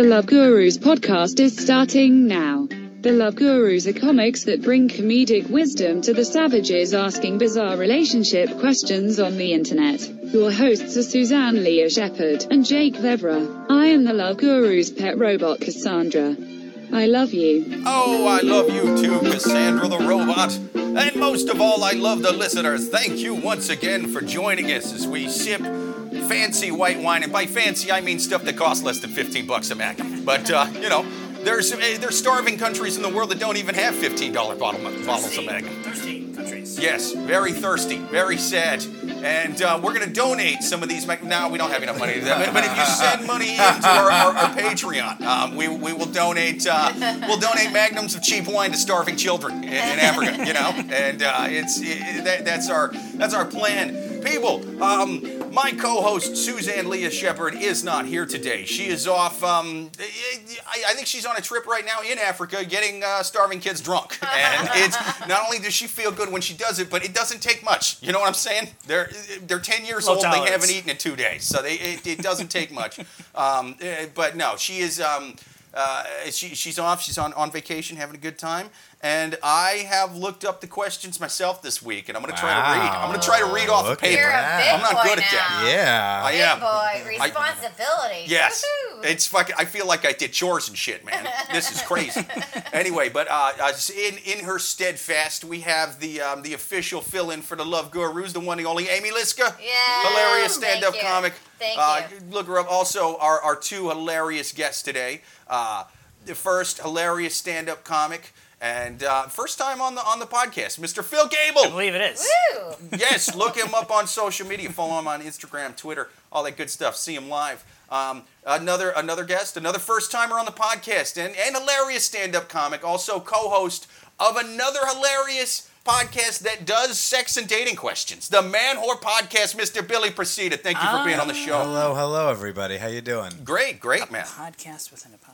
The Love Gurus podcast is starting now. The Love Gurus are comics that bring comedic wisdom to the savages asking bizarre relationship questions on the internet. Your hosts are Suzanne Lea Shepherd and Jake Vevera. I am the Love Gurus' pet robot Cassandra. I love you. Oh, I love you too, Cassandra the robot. And most of all, I love the listeners. Thank you once again for joining us as we sip fancy white wine. And by fancy, I mean stuff that costs less than 15 bucks a magnum. But, uh, you know, there's, eh, there's starving countries in the world that don't even have $15 bottle, bottles of magnum. Thirsty countries. Yes, very thirsty, very sad. And uh, we're going to donate some of these. Mag- now we don't have enough money to that, but if you send money into our, our, our Patreon, um, we, we will donate. Uh, we'll donate magnums of cheap wine to starving children in, in Africa. You know, and uh, it's it, that, that's our that's our plan. People, um, my co-host Suzanne Lea Shepherd is not here today. She is off. Um, I, I think she's on a trip right now in Africa, getting uh, starving kids drunk. And it's not only does she feel good when she does it, but it doesn't take much. You know what I'm saying? They're they're 10 years Low old. tolerance. They haven't eaten in two days, so they it, it doesn't take much. Um, eh, but no, she is. Um, uh, she, she's off. She's on, on vacation, having a good time. And I have looked up the questions myself this week, and I'm going to try to read. I'm going to try to read off the Look at paper. You're a big I'm not boy good at that. Yeah. I Big am. boy responsibility. Yes, Woohoo. it's fucking. I feel like I did chores and shit, man. This is crazy. anyway, but uh, uh, in in her steadfast, we have the um, the official fill-in for the Love Gurus, the one and only Amy Liska. Yeah, hilarious stand-up comic. Thank uh, you. Look her up. Also, our our two hilarious guests today. Uh, the first hilarious stand-up comic. And uh, first time on the on the podcast, Mr. Phil I Gable. believe it is. Woo. Yes, look him up on social media. Follow him on Instagram, Twitter, all that good stuff. See him live. Um, another another guest, another first timer on the podcast, and, and hilarious stand up comic, also co host of another hilarious podcast that does sex and dating questions. The Man Whore Podcast, Mr. Billy Procida. Thank you for being on the show. Hello, hello, everybody. How you doing? Great, great, man. Podcast within a podcast.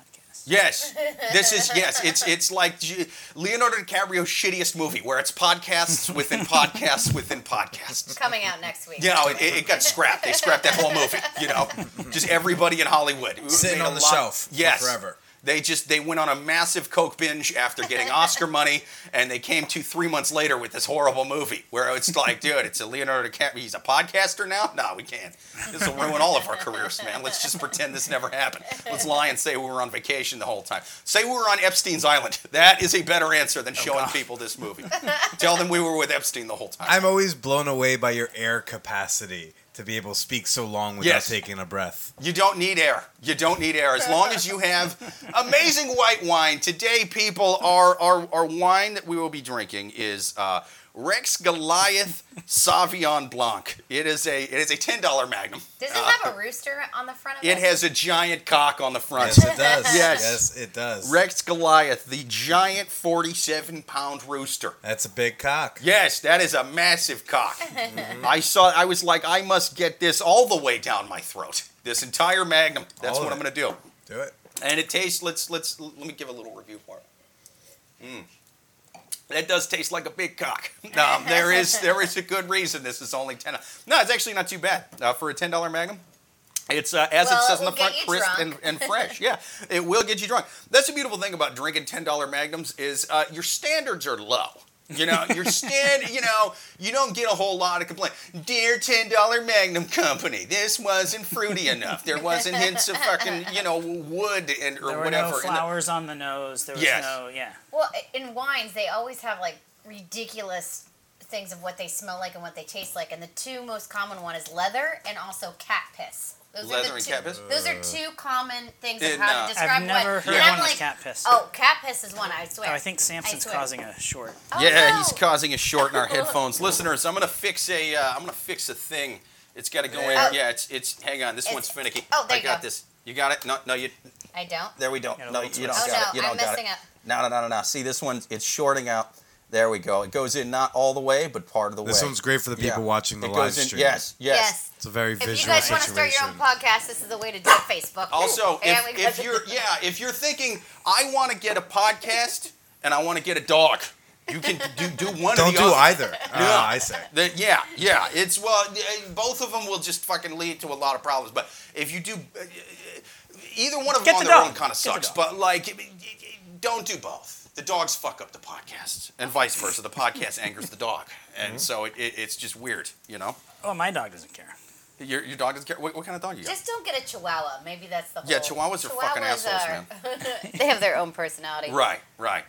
Yes, this is yes. It's it's like G- Leonardo DiCaprio's shittiest movie, where it's podcasts within podcasts within podcasts. Coming out next week. You know, it, it got scrapped. They scrapped that whole movie. You know, just everybody in Hollywood Sitting on the lot- shelf for Yes, forever. They just they went on a massive coke binge after getting Oscar money, and they came to three months later with this horrible movie where it's like, dude, it's a Leonardo DiCaprio. He's a podcaster now. No, we can't. This will ruin all of our careers, man. Let's just pretend this never happened. Let's lie and say we were on vacation the whole time. Say we were on Epstein's island. That is a better answer than oh, showing people this movie. Tell them we were with Epstein the whole time. I'm always blown away by your air capacity to be able to speak so long without Yes. taking a breath. You don't need air. You don't need air as long as you have amazing white wine. Today, people, our our, our wine that we will be drinking is uh, Rex Goliath Sauvignon Blanc. It is a it is a ten dollar Magnum. Does it Uh, have a rooster on the front of it? it has a giant cock on the front. Yes, it does. Yes. yes, it does. Rex Goliath, the giant forty-seven pound rooster. That's a big cock. Yes, that is a massive cock. I saw. I was like, I must get this all the way down my throat. This entire Magnum. That's All what of I'm gonna do. Do it. And it tastes. Let's let's let me give a little review for it. Mm. That does taste like a big cock. Um, there is there is a good reason this is only ten. No, it's actually not too bad uh, for a ten dollar Magnum. It's uh, as Well, it says on the front, crisp and, and fresh. Yeah, it will get you drunk. That's the beautiful thing about drinking ten dollar Magnums is uh, your standards are low. You know, you're standing, You know, you don't get a whole lot of complaint. Dear ten dollar Magnum Company, this wasn't fruity enough. There wasn't hints of fucking you know wood and or There were whatever. no in the- flowers on the nose. There was Yes. no, yeah. Well, in wines, they always have like ridiculous things of what they smell like and what they taste like. And the two most common one is leather and also cat piss. Those Leather are the and two, cat piss? Those are two common things of how no. to describe I've never what. heard and I'm one with like, cat piss. Oh, cat piss is one. I swear. Oh, I think Samson's swear. causing a short. Oh, yeah, no. he's causing a short in our headphones. Listeners, I'm gonna fix a. Uh, I'm gonna fix a thing. It's got to go in. Oh. Yeah, it's it's. Hang on, this It's- one's finicky. oh, there I you got go. this. You got it? No, no, you. I don't. There we don't. Got a No, little you don't twist. Oh got no, it. You I'm don't got messing it. up. No, no, no, no, no. See, this one, it's shorting out. There we go. It goes in not all the way, but part of the This way. This one's great for the people Yeah. watching the It live goes in- stream. Yes, yes. Yes. It's a very visual. If you visual guys want to start your own podcast, this is the way to do it. Facebook. Also, if, if you're yeah, if you're thinking I want to get a podcast and I want to get a dog, you can do do one. Don't or the do other. either. Yeah. Uh, I say. The- yeah, yeah. It's well, eh, both of them will just fucking lead to a lot of problems. But if you do, eh, either one of them Get on the their dog. own kind of sucks. But like, don't do both. The dogs fuck up the podcast, and vice versa. The podcast angers the dog, and Mm-hmm. so it, it, it's just weird, you know. Oh, my dog doesn't care. Your, your dog doesn't care. What, what kind of dog you got? Just don't get a Chihuahua. Maybe that's the whole. Yeah, Chihuahuas are fucking assholes, man. they have their own personality. Right, right.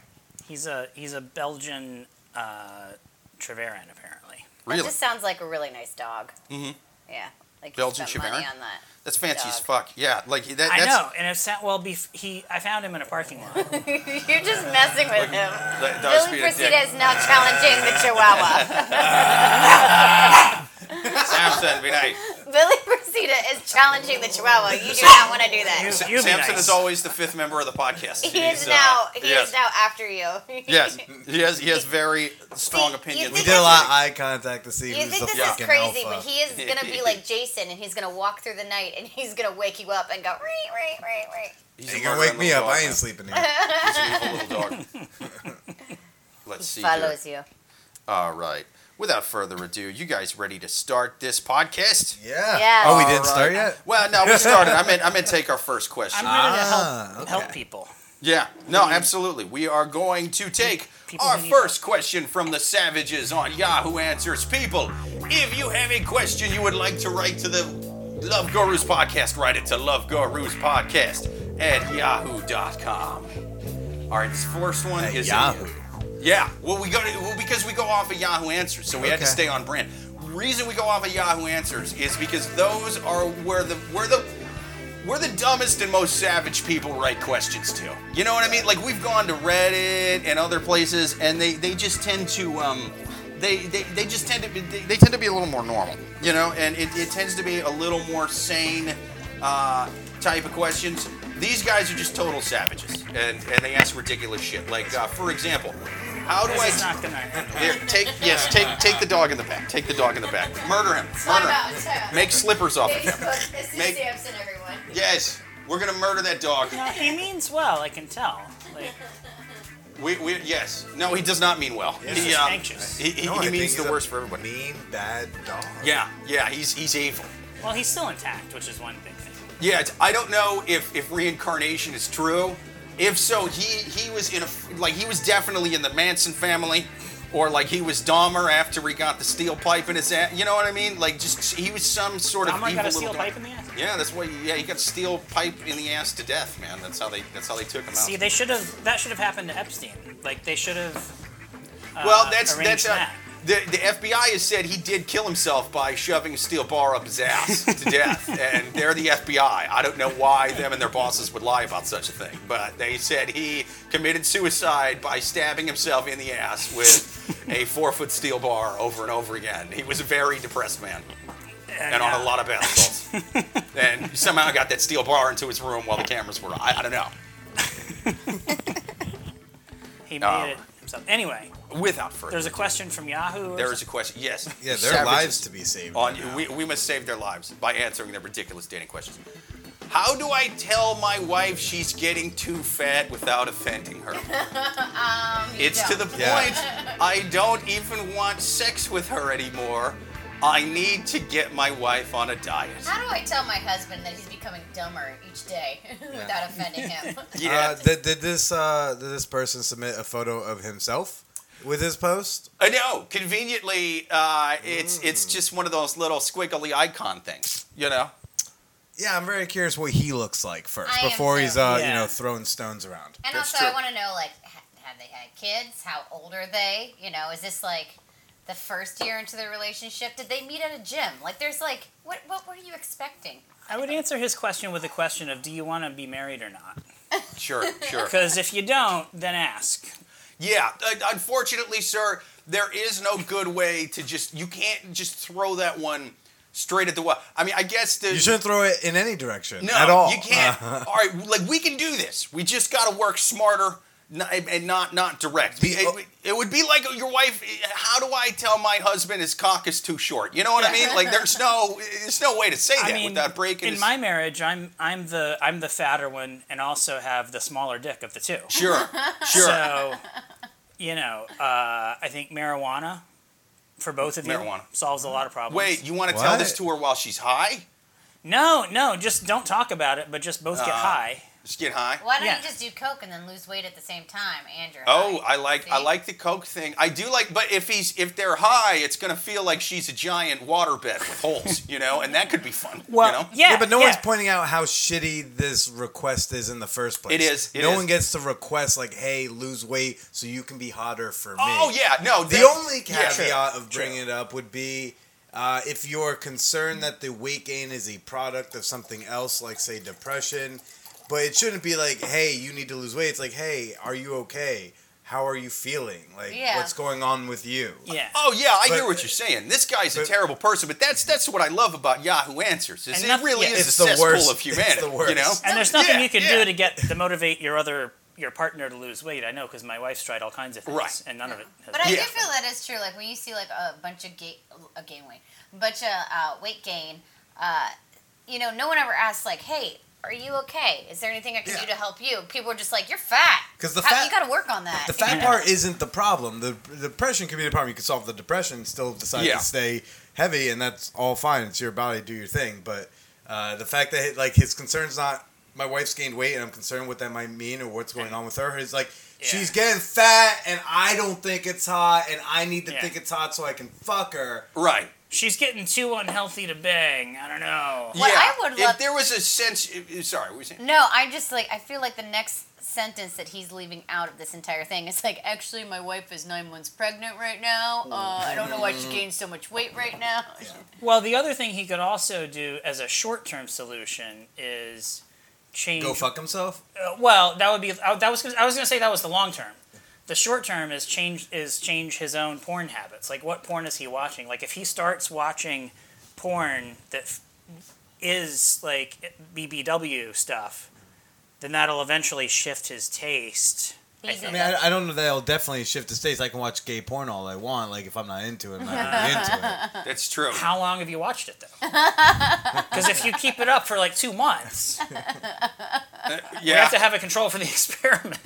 He's a he's a Belgian uh, Tervuren apparently. That Really, just sounds like a really nice dog. Mm-hmm. Yeah. Like you Belgian spent money on that. That's fancy as fuck. Yeah, like that. I That's, know, and it sound well. Bef- he I found him in a parking lot. You're just messing with him. That does Billy be a dick. Procida is now challenging the Chihuahua. Samson, be nice. Billy Procida is challenging the Chihuahua. You do not want to do that. You- you be Samson nice. is always the fifth member of the podcast. He is He's, uh, now. He yes. is now after you. Yes, he has. He has very strong you opinions. We think did a lot of eye contact to see You who's think the this fucking is crazy, alpha. but he is gonna be like Jason, and he's gonna walk through the night, and he's gonna wake you up and go, right, right, right, right. He's Hey, a you can murdering wake me little up. dog, I ain't man. sleeping here. He's an evil little dog. Let's see here. Follows you. All right. Without further ado, you guys ready to start this podcast? Yeah. Yeah. Oh, we didn't right. start yet. Well, no, we started. I meant I meant take our first question. I'm ready to Ah, help okay. help people. Yeah, no, absolutely. We are going to take People our who need first question from the savages on Yahoo Answers. People, if you have a question you would like to write to the Love Gurus podcast, write it to Love Gurus podcast at yahoo.com. All right, this first one At is Yahoo. Yeah, well, we go to well, because we go off of Yahoo Answers, so we had to stay on brand. Reason we go off of Yahoo Answers is because those are where the where the where the dumbest and most savage people write questions to. You know what I mean? Like we've gone to Reddit and other places, and they they just tend to um. They, they, they just tend to be they, they tend to be a little more normal, you know, and it, it tends to be a little more sane uh, type of questions. These guys are just total savages, and, and they ask ridiculous shit. Like, uh, for example, how do I? This is not gonna. Here, take yes, take take the dog in the back. Take the dog in the back. Murder him. Murder him. Make slippers off of him. Facebook, this is Make- Samson, everyone. Yes, we're gonna murder that dog. No, he means well. I can tell. Like, We, we yes. No, he does not mean well. He's he, just um, anxious. He, he, No, he means the worst for everybody. Mean, bad dog. Yeah, yeah. He's he's evil. well, he's still intact, which is one thing. Yeah, it's- I don't know if if reincarnation is true. If so, he he was in a like he was definitely in the Manson family, or like he was Dahmer after he got the steel pipe in his ass. You know what I mean? Like just he was some sort of Dahmer evil got a little steel guy. pipe in the ass. Yeah, that's why. Yeah, he got steel pipe in the ass to death, man. That's how they. That's how they took him out. See, they should have. That should have happened to Epstein. Like they should have. Uh, well, that's that's uh, that. The the FBI has said he did kill himself by shoving a steel bar up his ass to death, and they're the FBI. I don't know why them and their bosses would lie about such a thing, but they said he committed suicide by stabbing himself in the ass with a four foot steel bar over and over again. He was a very depressed man. And on a lot of salts. and somehow got that steel bar into his room while the cameras were on. I, I don't know. He made Oh. it himself. Anyway, Without further there's a question from Yahoo. There is a question. Yes. Yeah, their Savages lives to be saved. On right we, we must save their lives by answering their ridiculous dating questions. How do I tell my wife she's getting too fat without offending her? it's to the Yeah. point I don't even want sex with her anymore. I need to get my wife on a diet. How do I tell my husband that he's becoming dumber each day without offending him? Yeah. Uh, did, did this uh, did this person submit a photo of himself with his post? I know. Conveniently, uh, it's Mm. it's just one of those little squiggly icon things, you know. Yeah, I'm very curious what he looks like first I before he's uh, you know throwing stones around. And That's also, I true. want to know, like, have they had kids? How old are they? You know, is this like the first year into their relationship? Did they meet at a gym? Like, there's like, what what were you expecting? I would answer his question with a question of, do you want to be married or not? Sure, sure. Because if you don't, then ask. Yeah, unfortunately, sir, there is no good way to just. You can't just throw that one straight at the wall. I mean, I guess the. You shouldn't throw it in any direction no, at all. you can't. all right, like we can do this. We just got to work smarter n- and not not direct. Be- it, it would be like your wife. How do I tell my husband his cock is too short? You know what I mean? Like there's no there's no way to say that I mean, without breaking. in his, my marriage, I'm I'm the I'm the fatter one, and also have the smaller dick of the two. sure, sure. So, you know, uh, I think marijuana for both of you Marijuana. solves a lot of problems. Wait, you want to tell this to her while she's high? No, no, just don't talk about it, but just both get Uh, high. Just get high. Why don't Yeah. you just do coke and then lose weight at the same time, Andrew? Oh, I like I like the coke thing. I do like, but if he's if they're high, it's gonna feel like she's a giant waterbed with holes, you know, and that could be fun. Well, you know? yeah, Yeah, but no yeah. one's pointing out how shitty this request is in the first place. It is, it no is. one gets to request like, "Hey, lose weight so you can be hotter for me." Oh yeah, no. The that- only yeah. caveat of bringing it up would be uh, if you're concerned that the weight gain is a product of something else, like say depression. But it shouldn't be like, "Hey, you need to lose weight." It's like, "Hey, are you okay? How are you feeling? Like, Yeah. what's going on with you?" Yeah. Oh yeah, I But- hear what you're saying. This guy's a terrible person, but that's that's what I love about Yahoo Answers. Is And it really yeah, is it's a the cesspool worst. of It's humanity. the worst. You know, And there's nothing Yeah, you can yeah. do to get to motivate your other your partner to lose weight. I know because my wife's tried all kinds of things, Right. and none of it. Has But I Yeah. do feel that is true. Like when you see like a bunch of gain, a gain weight, bunch of uh, weight gain. Uh, you know, no one ever asks like, "Hey, are you okay? Is there anything I can Yeah. do to help you?" People are just like, "You're fat. Because the How- fat- you got to work on that. The fat part isn't the problem. The, the depression could be the problem. You can solve the depression, still decide Yeah. to stay heavy, and that's all fine. It's your body, do your thing. But uh, the fact that like his concern's not my wife's gained weight, and I'm concerned what that might mean or what's going on with her. Is like Yeah. she's getting fat, and I don't think it's hot, and I need to Yeah. think it's hot so I can fuck her. right. She's getting too unhealthy to bang. I don't know. What yeah. I would love- if there was a sense. if- Sorry, what were you saying? No, I just like I feel like the next sentence that he's leaving out of this entire thing is like, actually, my wife is nine months pregnant right now. Uh, I don't know why she gained so much weight right now. Well, the other thing he could also do as a short-term solution is change. Go fuck himself. Uh, well, that would be. I, that was. I was going to say that was the long term. The short term is change is change his own porn habits. Like, what porn is he watching? Like, if he starts watching porn that f- is like BBW stuff, then that'll eventually shift his taste. I He's. I mean, I, I don't know that I'll definitely shift the states. I can watch gay porn all I want. Like if I'm not into it, I'm not gonna be into it. That's true. How long have you watched it though? Because if you keep it up for like two months, you yeah, have to have a control for the experiment.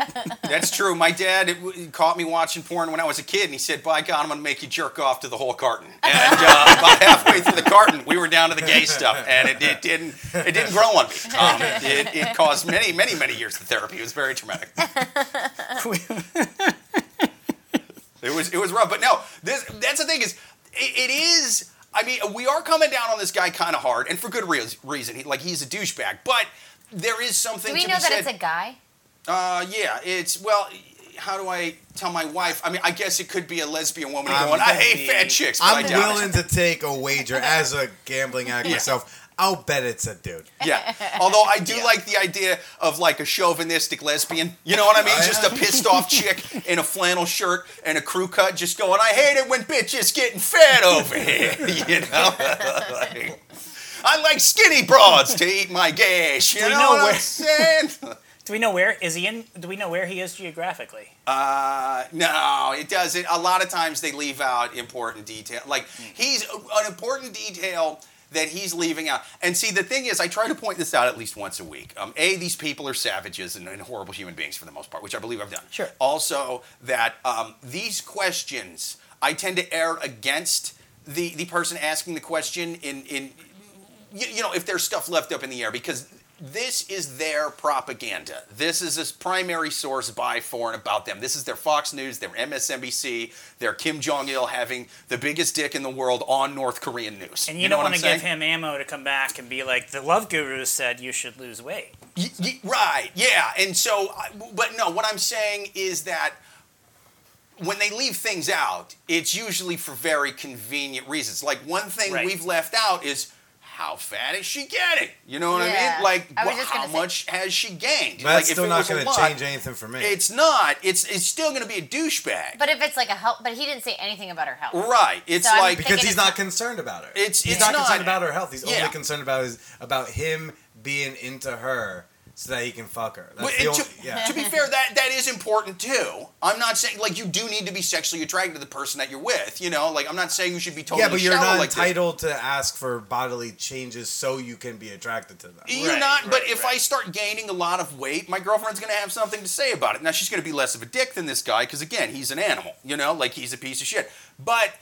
that's true. My dad it, w- caught me watching porn when I was a kid, and he said, "By God, I'm gonna make you jerk off to the whole carton." And uh, about halfway through the carton, we were down to the gay stuff, and it, it didn't it didn't grow on me. Um, it, it caused many many many years of therapy. It was very traumatic. It was it was rough, but no, this that's the thing is it, it is. I mean, we are coming down on this guy kind of hard, and for good reas- reason. He, like he's a douchebag, but there is something. Do we to know be that said. it's a guy? Uh, yeah, it's well. How do I tell my wife? I mean, I guess it could be a lesbian woman I'm going, "I hate be- fat chicks." But I I'm doubt it. willing to take a wager as a gambling act Yeah. myself. I'll bet it's a dude. Yeah. Although I do Yeah. like the idea of like a chauvinistic lesbian. You know what I mean? Oh, Just yeah. a pissed off chick in a flannel shirt and a crew cut, just going, "I hate it when bitches getting fat over here." You know. Like, I like skinny broads to eat my gash. You Do we know, know what where- I'm saying? Do we know where is he in? Do we know where he is geographically? Uh, no, it doesn't. A lot of times they leave out important detail. Like he's an important detail that he's leaving out. And see, the thing is, I try to point this out at least once a week. Um, a, these people are savages and, and horrible human beings for the most part, which I believe I've done. Sure. Also, that um, these questions, I tend to err against the the person asking the question in in you, you know if there's stuff left up in the air because this is their propaganda. This is this primary source by for and about them. This is their Fox News, their MSNBC, their Kim Jong Il having the biggest dick in the world on North Korean news. And you, know don't want to give him ammo to come back and be like, the love guru said you should lose weight. Y- y- right, yeah. And so, but no, what I'm saying is that when they leave things out, it's usually for very convenient reasons. Like one thing Right. we've left out is how fat is she getting? You know what I mean? Like I was wh- how gonna say- much has she gained? That's like, if still it not going to change anything for me. It's not. It's it's still going to be a douchebag. But if it's like a health, but he didn't say anything about her health. right. It's So like because he's not concerned about her. It's- he's it's not, not- concerned about her health. He's Yeah. only concerned about his about him being into her so that he can fuck her. That's Well, the only, to, yeah. to be fair, that that is important too. I'm not saying like you do need to be sexually attracted to the person that you're with. You know, like I'm not saying you should be totally yeah, but you're not like this. entitled to ask for bodily changes so you can be attracted to them. You're Right, not, but right, if. I start gaining a lot of weight, my girlfriend's gonna have something to say about it. Now she's gonna be less of a dick than this guy because again, he's an animal. You know, like he's a piece of shit. But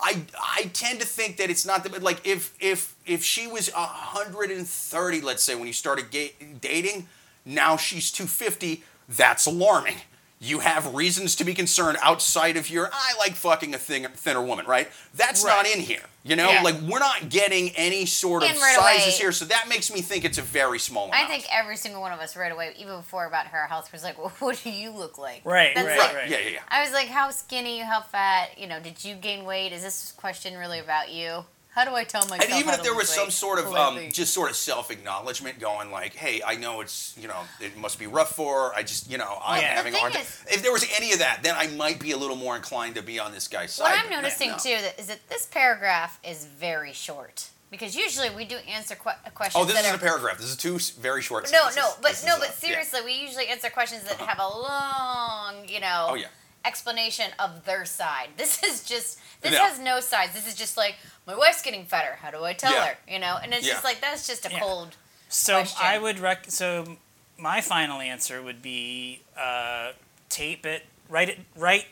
I I tend to think that it's not that like if if if she was 130, let's say when you started ga- dating, now she's 250. That's alarming. You have reasons to be concerned outside of your I like fucking a thing, thinner woman, right? That's not in here. You know, Yeah. like we're not getting any sort of right sizes away- here, so that makes me think it's a very small amount. I think every single one of us right away, even before about her health, was like, well, "What do you look like?" Right, That's right, like- right. Yeah, yeah, yeah. I was like, "How skinny? How fat? You know, did you gain weight? Is this question really about you? How do I tell myself?" And even how if there lose was some sort of um, just sort of self acknowledgement going like, hey, I know it's you know it must be rough for her. I just you know I'm Yeah. Having a hard time. is- If there was any of that, then I might be a little more inclined to be on this guy's side. What I'm but man, noticing no. too that is that this paragraph is very short because usually we do answer que- questions. Oh, this that isn't are, a paragraph. This is two very short. No, sentences. no, but This no, but a- yeah. seriously, we usually answer questions that have a long, you know, Oh yeah. Explanation of their side. This is just this Yeah. has no sides. This is just like my wife's getting fatter. How do I tell Yeah. her? You know, and it's Yeah. just like that's just a Yeah. cold. So question. I would rec. So my final answer would be uh, tape it, write it, write,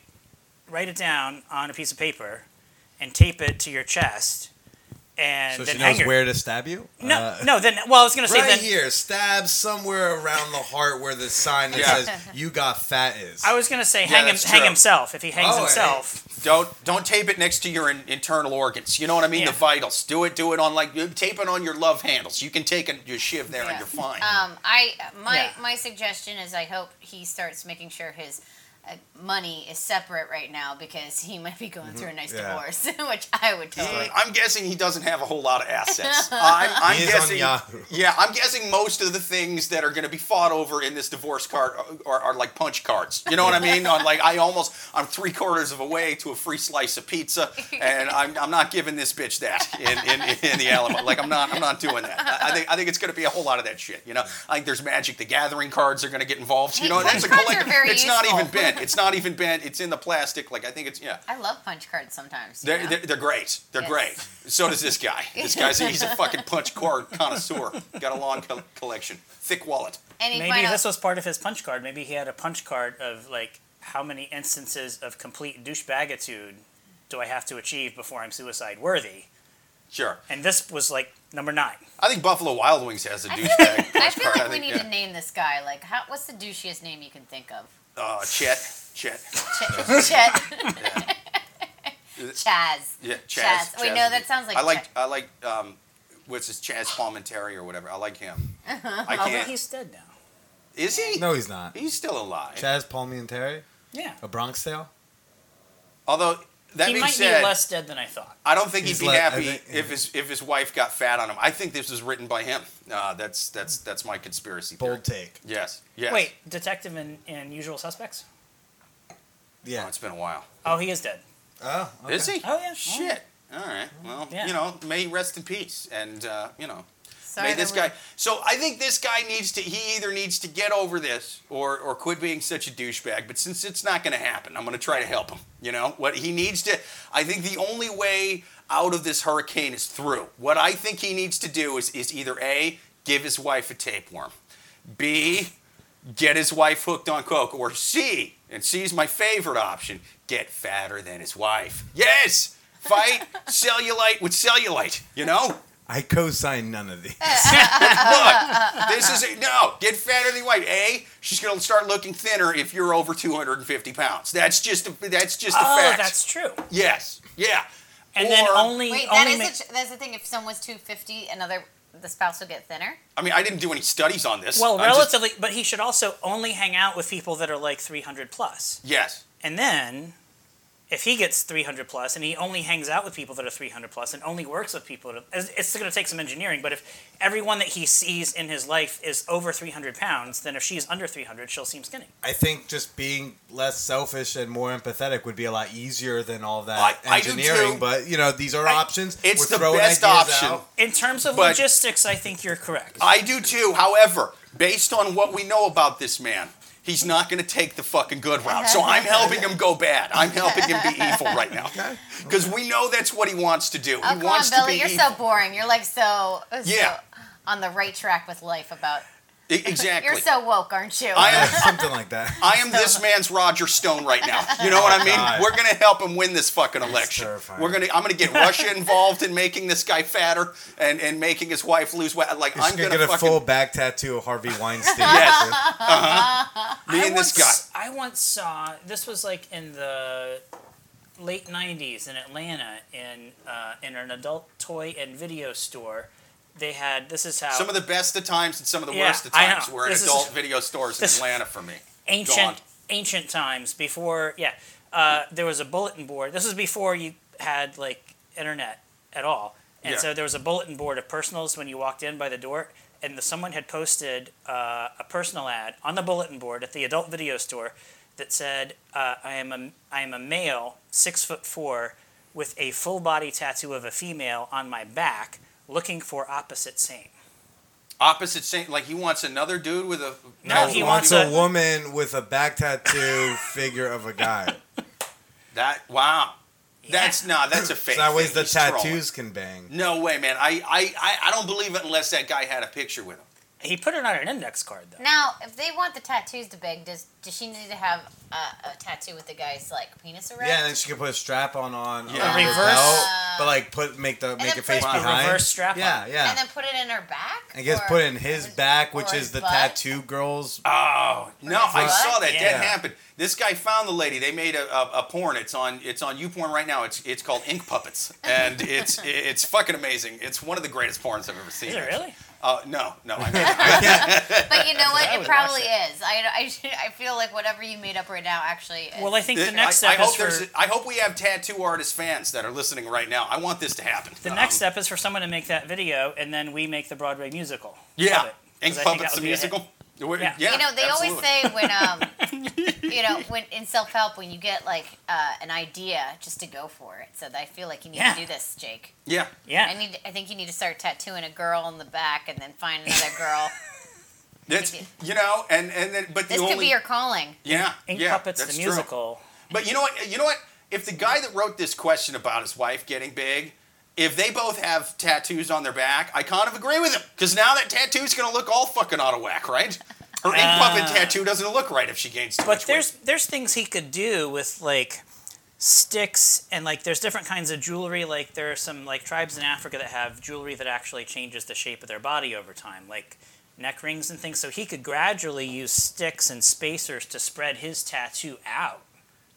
write it down on a piece of paper, and tape it to your chest, and So then she knows your- where to stab you. No, Uh, no. Then well, I was gonna say Right then. here, stab somewhere around the heart where the sign that Yeah. says "You got fat" is. I was gonna say Yeah, hang him, that's hang himself. If he hangs Oh, himself, Don't don't tape it next to your in, internal organs. You know what I mean? Yeah. The vitals. Do it. Do it on like you tape it on your love handles. You can take a, your shiv there and you're fine. Um, I my Yeah. my suggestion is I hope he starts making sure his Uh, money is separate right now because he might be going through a mm-hmm. nice Yeah. divorce, which I would totally. I'm guessing he doesn't have a whole lot of assets. I'm, I'm He is on guessing. Yahoo. Yeah, I'm guessing most of the things that are going to be fought over in this divorce card are, are, like punch cards. You know what I mean? On like, I almost, I'm three quarters of a way to a free slice of pizza, and I'm, I'm not giving this bitch that in, in, in the Alamo. Like, I'm not, I'm not doing that. I, I think, I think it's going to be a whole lot of that shit. You know, I think there's Magic the Gathering cards are going to get involved. You Hey, know, that's a punch are collector. very It's not even even bent. It's not even bent. It's in the plastic. Like, I think it's yeah. I love punch cards sometimes. They're, they're, they're great. They're Yes. great. So does this guy. This guy's he's a fucking punch card connoisseur. Got a long co- collection, thick wallet. Any maybe final, this was part of his punch card. Maybe he had a punch card of like how many instances of complete douchebagitude do I have to achieve before I'm suicide worthy? Sure. And this was like number nine. I think Buffalo Wild Wings has a I feel douchebag like, I feel card. like we think, need yeah. to name this guy. Like, how, what's the douchiest name you can think of? Uh, Chet. Chet. Ch- Chet. Chaz. Yeah, Chaz. Chaz. Wait, Chaz no, that sounds like I like. Chet. I like. Um, what's his Chaz Palminteri or whatever. I like him. I can't. he's dead now. Is he? no, he's not. He's still alive. Chaz Palminteri, Yeah. a Bronx Tale. Although that he being might said, be less dead than I thought. I don't think he'd be le- happy think- if his if his wife got fat on him. I think this was written by him. Uh, that's that's that's my conspiracy theory. Bold take. Yes. Yes. Wait, detective in, in Usual Suspects? Oh, Yeah. it's been a while. Oh, he is dead. Oh, okay. Is he? Oh, yeah. Shit. All right. Well, Yeah. you know, may he rest in peace, and uh, you know, Sorry this guy. So I think this guy needs to. He either needs to get over this, or or quit being such a douchebag. But since it's not going to happen, I'm going to try to help him. You know what he needs to. I think the only way out of this hurricane is through. What I think he needs to do is is either a give his wife a tapeworm, b get his wife hooked on coke, or c and c is my favorite option get fatter than his wife. Yes. Fight cellulite with cellulite, you know? I co-sign none of these. Look, this is a, no. Get fatter than white. A, she's gonna start looking thinner if you're over 250 pounds. That's just a, that's just a Oh, fact. that's true. yes, yeah. And then only Wait, that only is ma- a that's the thing. If someone's two fifty, another the spouse will get thinner. I mean, I didn't do any studies on this. well, I just- relatively, but he should also only hang out with people that are like 300 plus. yes. And then, if he gets 300 plus and he only hangs out with people that are 300 plus and only works with people, that it's it's going to take some engineering. But if everyone that he sees in his life is over 300 pounds, then if she's under 300, she'll seem skinny. I think just being less selfish and more empathetic would be a lot easier than all that I- I engineering. too. But you know, these are I- options. It's We're the throwing best ideas option. out. In terms of But- logistics, I think you're correct. I do too. However, based on what we know about this man, he's not going to take the fucking good route. So I'm helping him go bad. I'm helping him be evil right now. Because we know that's what he wants to do. Oh he come wants on, Billy, to be you're evil. so boring. You're like so, so Yeah. on the right track with life about Exactly. You're so woke, aren't you? I am. Something like that. I am this man's Roger Stone right now. You know what I mean? God. We're gonna help him win this fucking election. terrifying. We're gonna. I'm gonna get Russia involved in making this guy fatter and, and making his wife lose weight. Like You're I'm gonna, gonna get a fucking full back tattoo of Harvey Weinstein. Yes. me I and this guy. once, I once saw this was like in the late '90s in Atlanta in uh, in an adult toy and video store. They had this is how Some of the best of times and some of the Yeah, worst of times were in This is- adult video stores in Atlanta for me. ancient Go on. ancient times before yeah uh, there was a bulletin board this was before you had like internet at all and Yeah. so there was a bulletin board of personals when you walked in by the door and the, someone had posted uh, a personal ad on the bulletin board at the adult video store that said uh, I am a I am a male six foot four with a full body tattoo of a female on my back looking for opposite same Opposite Saint, like he wants another dude with a. No, he he wants wants a a- woman with a back tattoo figure of a guy. That wow. That's nah. That's a fake. So that way the He's trolling. tattoos can bang. No way, man. I, I, I, I don't believe it unless that guy had a picture with him. He put it on an index card though Now, if they want the tattoos to beg, does does she need to have a, a tattoo with the guy's like penis erect? Yeah, and then she can put a strap on on Yeah. on A her reverse- belt, uh, but like put make the make then it face put- A behind. reverse strap on. Yeah, yeah. And then put it in her back. I guess Or- put it in his back, which is the butt? tattoo girl's. Oh no, I What? saw that. That happened. This guy found the lady. They made a, a, a porn. It's on it's on YouPorn right now. It's it's called Ink Puppets, and it's it's fucking amazing. It's one of the greatest porns I've ever seen. is it really Uh, no, no. I, But you know what? It probably watch is. I, I, I feel like whatever you made up right now actually is. well I think the I, next I step is hope for there's. I hope we have tattoo artist fans that are listening right now. I want this to happen. The Um, next step is for someone to make that video, and then we make the Broadway musical. Yeah, of it. 'Cause Ink Puppets the would a musical. We're- Yeah. yeah, you know, they always say when um, you know, when in self help when you get like uh, an idea, just to go for it. So I feel like you need Yeah. to do this, Jake. Yeah. Yeah, I need. I think you need to start tattooing a girl in the back, and then find another girl. That's you know, and and then but the this only could be your calling. yeah Ink yeah Puppets that's the true. musical. But you know what? You know what? If the guy that wrote this question about his wife getting big, if they both have tattoos on their back, I kind of agree with him because now that tattoo's gonna look all fucking out of whack, right? Her ink puppet Ah. tattoo doesn't look right if she gains too But there's weight. there's things he could do with like sticks and like there's different kinds of jewelry. Like there are some like tribes in Africa that have jewelry that actually changes the shape of their body over time, like neck rings and things. So he could gradually use sticks and spacers to spread his tattoo out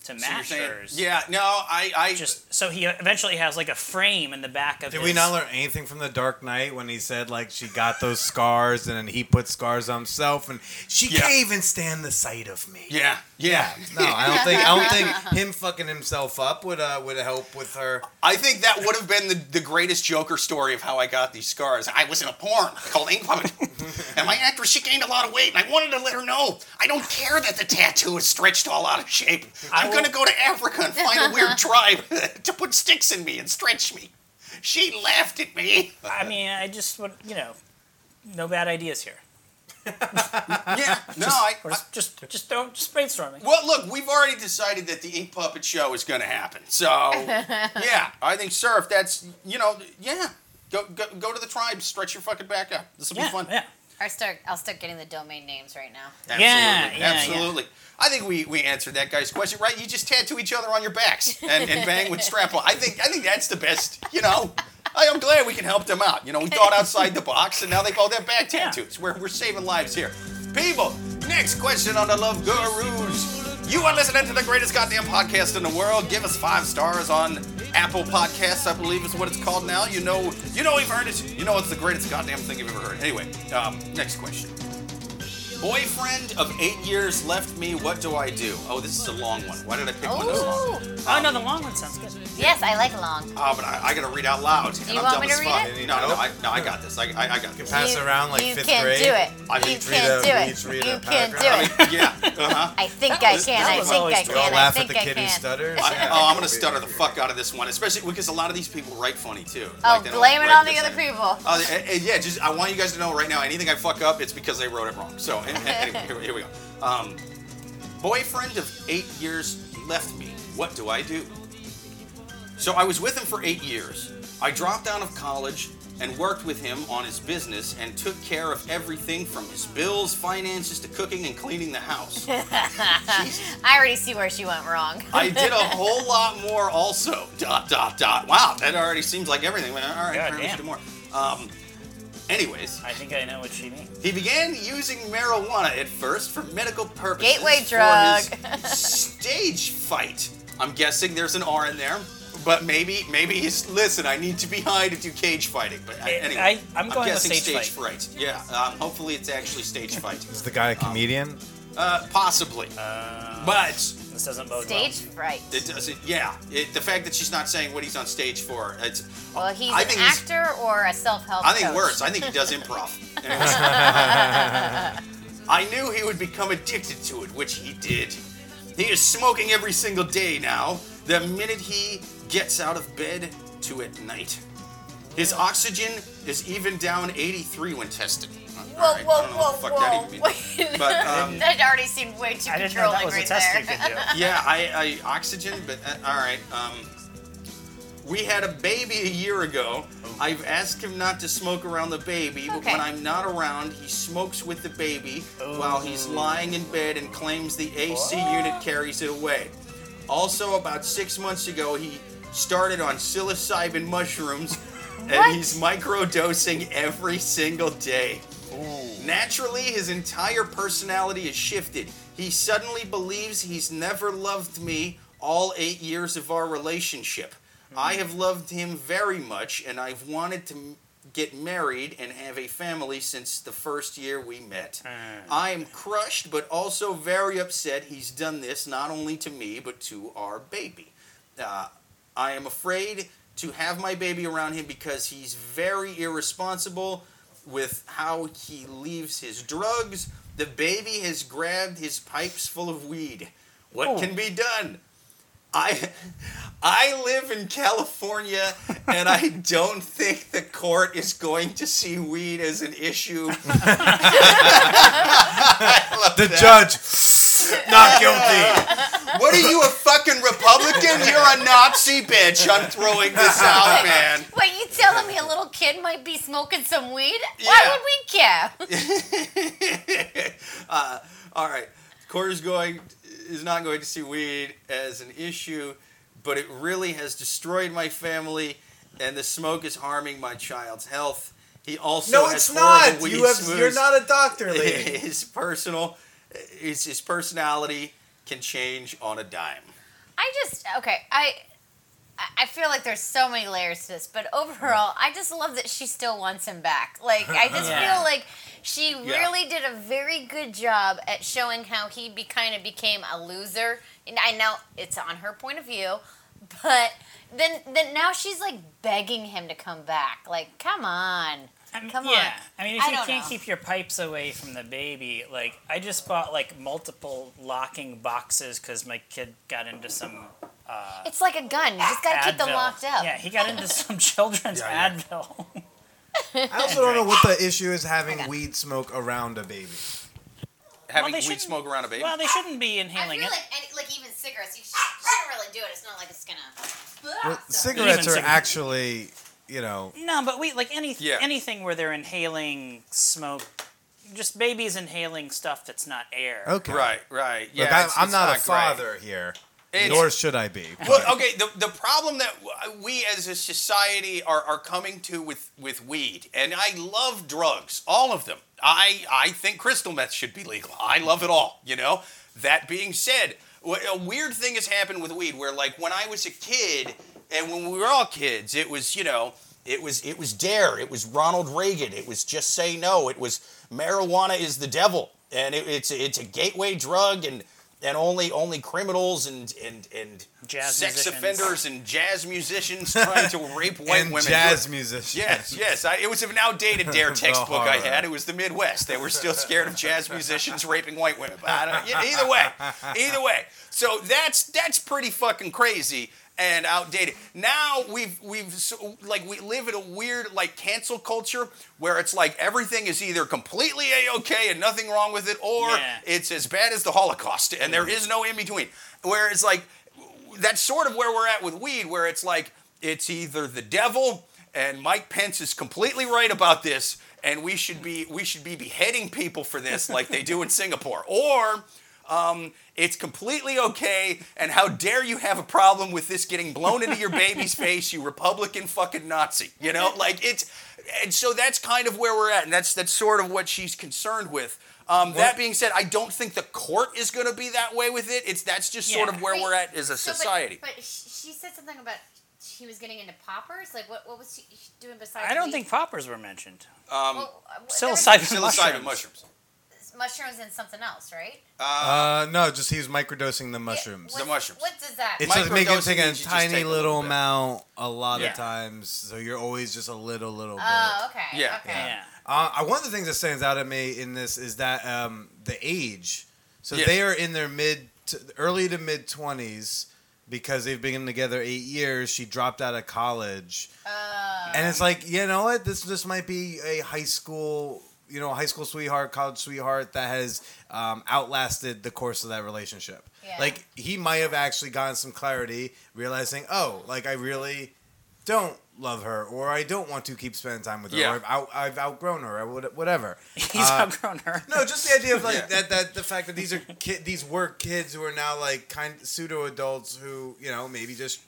to So match saying- hers. yeah, no, I, I Just so he eventually has like a frame in the back of. Did his, we not learn anything from the Dark Knight when he said like she got those scars and then he put scars on himself and she Yeah. can't even stand the sight of me? yeah, yeah. No, I don't think I don't think him fucking himself up would uh, would help with her. I think that would have been the, the greatest Joker story of how I got these scars. I was in a porn called Ink Puppet, and my actress she gained a lot of weight, and I wanted to let her know I don't care that the tattoo is stretched all out of shape. I'm will- gonna go to Africa and find a weird tribe to put sticks in me and stretch me. She laughed at me. I mean, I just would you know, no bad ideas here. Yeah, no, I, I- just just, just don't just brainstorming. Well, look, we've already decided that the Ink Puppet show is going to happen. So, yeah, I think, sir, if that's, you know, yeah, go go, go to the tribe, stretch your fucking back up. This will Yeah, be fun. yeah. I start. I'll start getting the domain names right now. Absolutely, Yeah, yeah, absolutely. I think we, we answered that guy's question right. You just tattoo each other on your backs and, and bang with strap on. I think I think that's the best. You know, I, I'm glad we can help them out. You know, we thought outside the box, and now they both have back Yeah. tattoos. We're, we're saving lives here. People, next question on the Love Gurus. You are listening to the greatest goddamn podcast in the world. Give us five stars on Apple Podcasts, I believe is what it's called now. You know, you know we've heard it. You know it's the greatest goddamn thing you've ever heard. Anyway, um, next question. Boyfriend of eight years left me. What do I do? Oh, this is a long one. Why did I pick one that's long? Ooh. Oh no, the long one sounds good. Yes, I like long. Oh, but I, I gotta read out loud. and you I'm want dumb me to as read fuck. it? No, no, no, I, no, I got this. I, I, I got this. Pass you, it around like you fifth can grade. do it. I you mean, read can a- do it. each read a You can do paragraph. it. Yeah. Uh-huh. I think That I was- can. that I was think always I good. We all can. I laugh at think the I kid who can. stutters. I, oh, I'm gonna stutter the fuck out of this one, especially because a lot of these people write funny too. Oh, they don't blame it write on the good other thing. people. Uh, and- and yeah, just I want you guys to know right now. Anything I fuck up, it's because they wrote it wrong. So and- and anyway, here, here we go. Um, boyfriend of eight years left me. What do I do? So I was with him for eight years. I dropped out of college and worked with him on his business and took care of everything from his bills, finances to cooking and cleaning the house. I already see where she went wrong. I did a whole lot more also. Dot dot dot. Wow, that already seems like everything. All right, God apparently damn. do more. Um, anyways, I think I know what she means. he began using marijuana at first for medical purposes. Gateway for drug. his stage fight. I'm guessing there's an R in there, but maybe maybe he's listen. I need to be high to do cage fighting. But I, I- anyway, I- I'm going with guessing stage fight. Yeah. Um, hopefully it's actually stage fight. Is the guy a comedian? Uh, possibly. but This doesn't bode Stage fright. it doesn't. Yeah. It, the fact that she's not saying what he's on stage for. It's. Well, he's I an think he's- actor or a self-help I think coach. worse. I think he does improv. I knew he would become addicted to it, which he did. He is smoking every single day now, the minute he gets out of bed to at night. His oxygen is even down 83 when tested. Whoa, Alright, I whoa, don't know what the whoa, that whoa! even Wait, means. But, um, that already seemed way too I didn't know controlling that was a right test there. you could do. yeah, I, I oxygen, but uh, all right. Um, we had a baby a year ago. I've asked him not to smoke around the baby, but Okay. when I'm not around, he smokes with the baby while he's lying in bed and claims the AC unit carries it away. Also, about six months ago, he started on psilocybin mushrooms, What? and he's microdosing every single day. Naturally, his entire personality is shifted. He suddenly believes he's never loved me all eight years of our relationship. I have loved him very much, and I've wanted to get married and have a family since the first year we met. I am crushed, but also very upset he's done this not only to me, but to our baby. Uh, I am afraid to have my baby around him because he's very irresponsible with how he leaves his drugs. The baby has grabbed his pipes full of weed. What Oh. can be done? I I live in California and I don't think the court is going to see weed as an issue. The judge, not guilty. What are you, a fucking Republican? You're a Nazi bitch. I'm throwing this out, man. Wait, you telling me a little kid might be smoking some weed? Yeah. Why would we care? uh, all right, court is going is not going to see weed as an issue, but it really has destroyed my family, and the smoke is harming my child's health. He also No, has it's horrible not. weed You have. smooths. You're not a doctor, lady. his personal, his, his personality can change on a dime. I just okay. I I feel like there's so many layers to this, but overall, I just love that she still wants him back. Like I just Yeah. feel like she really did a very good job at showing how he be kind of became a loser. And I know it's on her point of view, but then then now she's like begging him to come back. Like, come on. I mean, Come yeah. on. I mean, if I you can't know. keep your pipes away from the baby, like I just bought like multiple locking boxes because my kid got into some uh, It's like a gun. You just gotta keep them locked up. Yeah, he got into some children's Yeah, Advil. I also don't know what the issue is having weed smoke around a baby. Having they weed shouldn't- smoke around a baby. well, they shouldn't be I inhaling feel it. like, any, like even cigarettes, you, sh- shouldn't really do it. It's not like it's gonna. Well, So- cigarettes are cigarettes. actually, you know, No, but we like any Yeah. anything where they're inhaling smoke. Just babies inhaling stuff that's not air. okay. right, right. Yeah, Look, I'm, it's- I'm it's not, a great. father here, It's- nor should I be. Well, okay. The, the problem that uh, we as a society are, are coming to with, with weed, and I love drugs, all of them. I I think crystal meth should be legal. I love it all. You know. That being said, a weird thing has happened with weed, where like when I was a kid, and when we were all kids, it was you know. It was it was dare. It was Ronald Reagan. It was just say no. It was marijuana is the devil, and it, it's it's a gateway drug, and and only only criminals and and and Jazz sex musicians. offenders and jazz musicians trying to rape white and women. jazz musicians. Yes, yes. I, it was an outdated dare textbook oh, I had. It was the Midwest. They were still scared of jazz musicians raping white women. But I don't, either way, either way. So that's that's pretty fucking crazy and outdated. Now we've we've so, like we live in a weird like cancel culture where it's like everything is either completely a okay and nothing wrong with it, or Yeah. it's as bad as the Holocaust and there is no in between. Where it's like that's sort of where we're at with weed, where it's like it's either the devil and Mike Pence is completely right about this, and we should be we should be beheading people for this like they do in Singapore, or um, it's completely okay, and how dare you have a problem with this getting blown into your baby's face, you Republican fucking Nazi? You know, like it's, and so that's kind of where we're at, and that's that's sort of what she's concerned with. Um, that being said, I don't think the court is going to be that way with it. It's that's just sort Yeah. of where Wait, we're at as a so, but- society. But, sh- she said something about she was getting into poppers. Like, what, what was she doing besides? I don't weed? think poppers were mentioned. Um, Well, uh, there was Psilocybin psilocybin mushrooms. mushrooms. Mushrooms and something else, right? Uh, no, just he was microdosing the mushrooms. Yeah, The mushrooms. What does that? It's Microdosing just making take a means you just tiny take a little little bit. amount a lot Yeah. of times, so you're always just a little, little bit. Oh, okay. Yeah. Okay. Yeah. Uh, I- one of the things that stands out at me in this is that um, the age. So Yes. they are in their mid, to, early to mid twenties because they've been together eight years. She dropped out of college, Uh, and it's like you know what? This this might be a high school, you know, high school sweetheart, college sweetheart that has um, outlasted the course of that relationship. Yeah. Like he might have actually gotten some clarity, realizing, oh, like I really don't love her, or I don't want to keep spending time with her, Yeah. or I've, out, I've outgrown her, or whatever. He's Uh, outgrown her. no, just the idea of like Yeah. that that the fact that these are kid these were kids who are now like kind pseudo adults who you know maybe just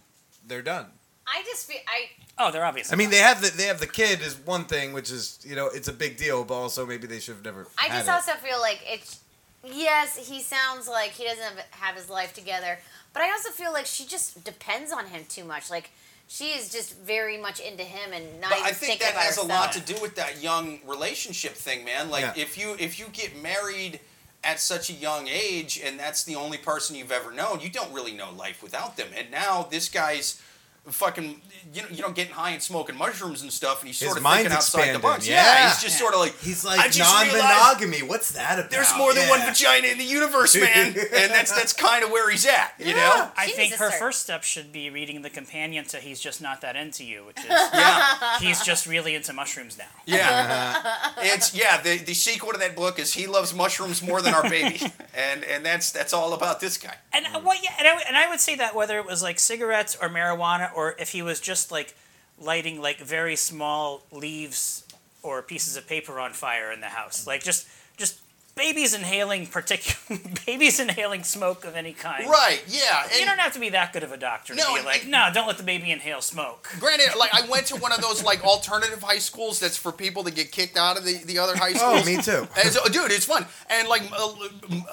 they're done. I just feel I Oh, they're obvious. I mean they have the they have the kid is one thing which is you know it's a big deal, but also maybe they should have never. I had just it. also feel like it's yes, he sounds like he doesn't have, have his life together, but I also feel like she just depends on him too much. Like she is just very much into him and not But even I think that about has a lot to do with that young relationship thing, man. Like Yeah. if you if you get married at such a young age and that's the only person you've ever known, you don't really know life without them. And now this guy's fucking you know you know getting high and smoking mushrooms and stuff and he's His sort of mind's thinking outside the box. yeah. he's just Yeah. sort of like He's like just non-monogamy. What's that about? There's more than one vagina in the universe, man, and that's that's kind of where he's at, you Yeah. know. I think her sir. first step should be reading the companion to "He's just not that into you," which is Yeah, he's just really into mushrooms now. yeah. It's yeah. The the sequel to that book is he loves mushrooms more than our baby, and and that's that's all about this guy. And uh, what? Yeah, and I, and I would say that whether it was like cigarettes or marijuana, or if he was just like lighting like very small leaves or pieces of paper on fire in the house, like just just babies inhaling particular babies inhaling smoke of any kind. Right? Yeah. You don't have to be that good of a doctor to No, be like, and- no, don't let the baby inhale smoke. Granted, like I went to one of those like alternative high schools that's for people that get kicked out of the, the other high Oh, me too. And so, dude, it's fun, and like uh,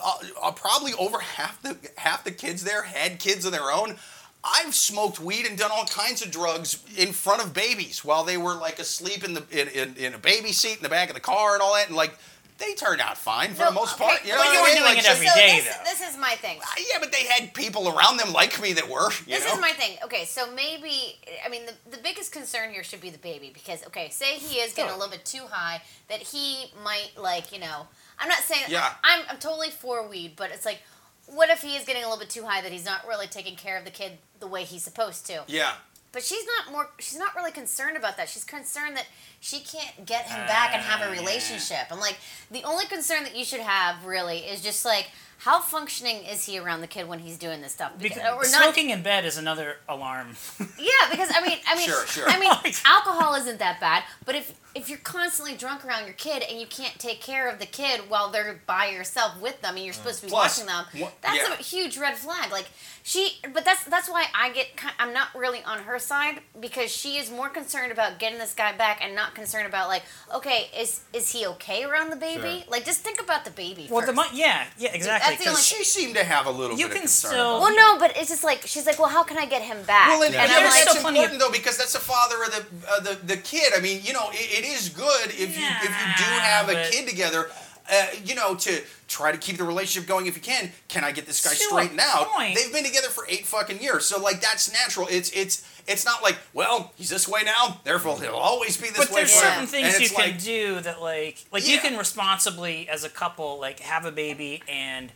uh, uh, probably over half the half the kids there had kids of their own. I've smoked weed and done all kinds of drugs in front of babies while they were like asleep in the in, in, in a baby seat in the back of the car and all that, and like they turned out fine for No, the most okay, part. You know but what you I were mean? doing Like, it just- every so day, this, though. this is my thing. Uh, yeah, but they had people around them like me that were. You This know? is my thing. Okay, so maybe I mean the, the biggest concern here should be the baby because okay, say he is getting a little bit too high that he might like you know I'm not saying Yeah. I'm I'm totally for weed, but it's like what if he is getting a little bit too high that he's not really taking care of the kid the way he's supposed to? yeah. But she's not more. She's not really concerned about that. She's concerned that she can't get him back and have a Ah, relationship. And like the only concern that you should have really is just like how functioning is he around the kid when he's doing this stuff? Because or uh, not. smoking in bed is another alarm. Yeah, because I mean, I mean, Sure, sure. I mean, alcohol isn't that bad. But if if you're constantly drunk around your kid and you can't take care of the kid while they're by yourself with them and you're supposed to be Plus, watching them, what- that's yeah. a huge red flag. Like she, but that's that's why I get. ki- I'm not really on her side because she is more concerned about getting this guy back and not concerned about like, okay, is is he okay around the baby? Sure. Like, just think about the baby. well, first. the mo- yeah, yeah, exactly. That's the only- 'cause- She seemed to have a little You bit of can concern still- Well, no, but it's just like she's like, well, how can I get him back? Well, and, Yeah. and and I'm There's like, that's still plenty of- important though because that's the father of the uh, the the kid. I mean, you know, it, it is good if you if you do Nah, have a kid together. Uh, you know, to try to keep the relationship going if you can. Can I get this guy To straightened out? point. They've been together for eight fucking years, so like that's natural. It's it's it's not like well he's this way now, therefore he'll always be this but way there's forever. certain things And you it's can like, do that like like you can responsibly as a couple like have a baby and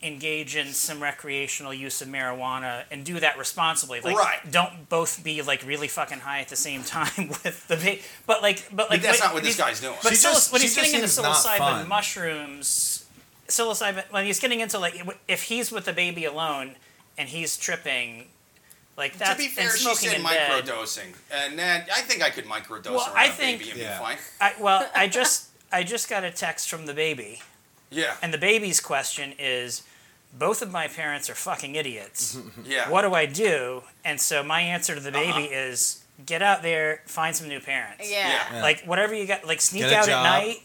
engage in some recreational use of marijuana and do that responsibly like Right. don't both be like really fucking high at the same time with the baby but like but like that's when- not what this guy's doing. but She psil- just- when she he's just getting into seems not psilocybin mushrooms psilocybin when he's getting into like if he's with the baby alone and he's tripping Like that. to be fair, and she said in bed. microdosing, and that I think I could microdose Well, around I a think- baby and Yeah. be fine. I, well, I just I just got a text from the baby, Yeah, and the baby's question is, both of my parents are fucking idiots. yeah. what do I do? And so my answer to the baby Uh-huh. is get out there, find some new parents. Yeah. Yeah. Like whatever you got, like sneak out job. at night.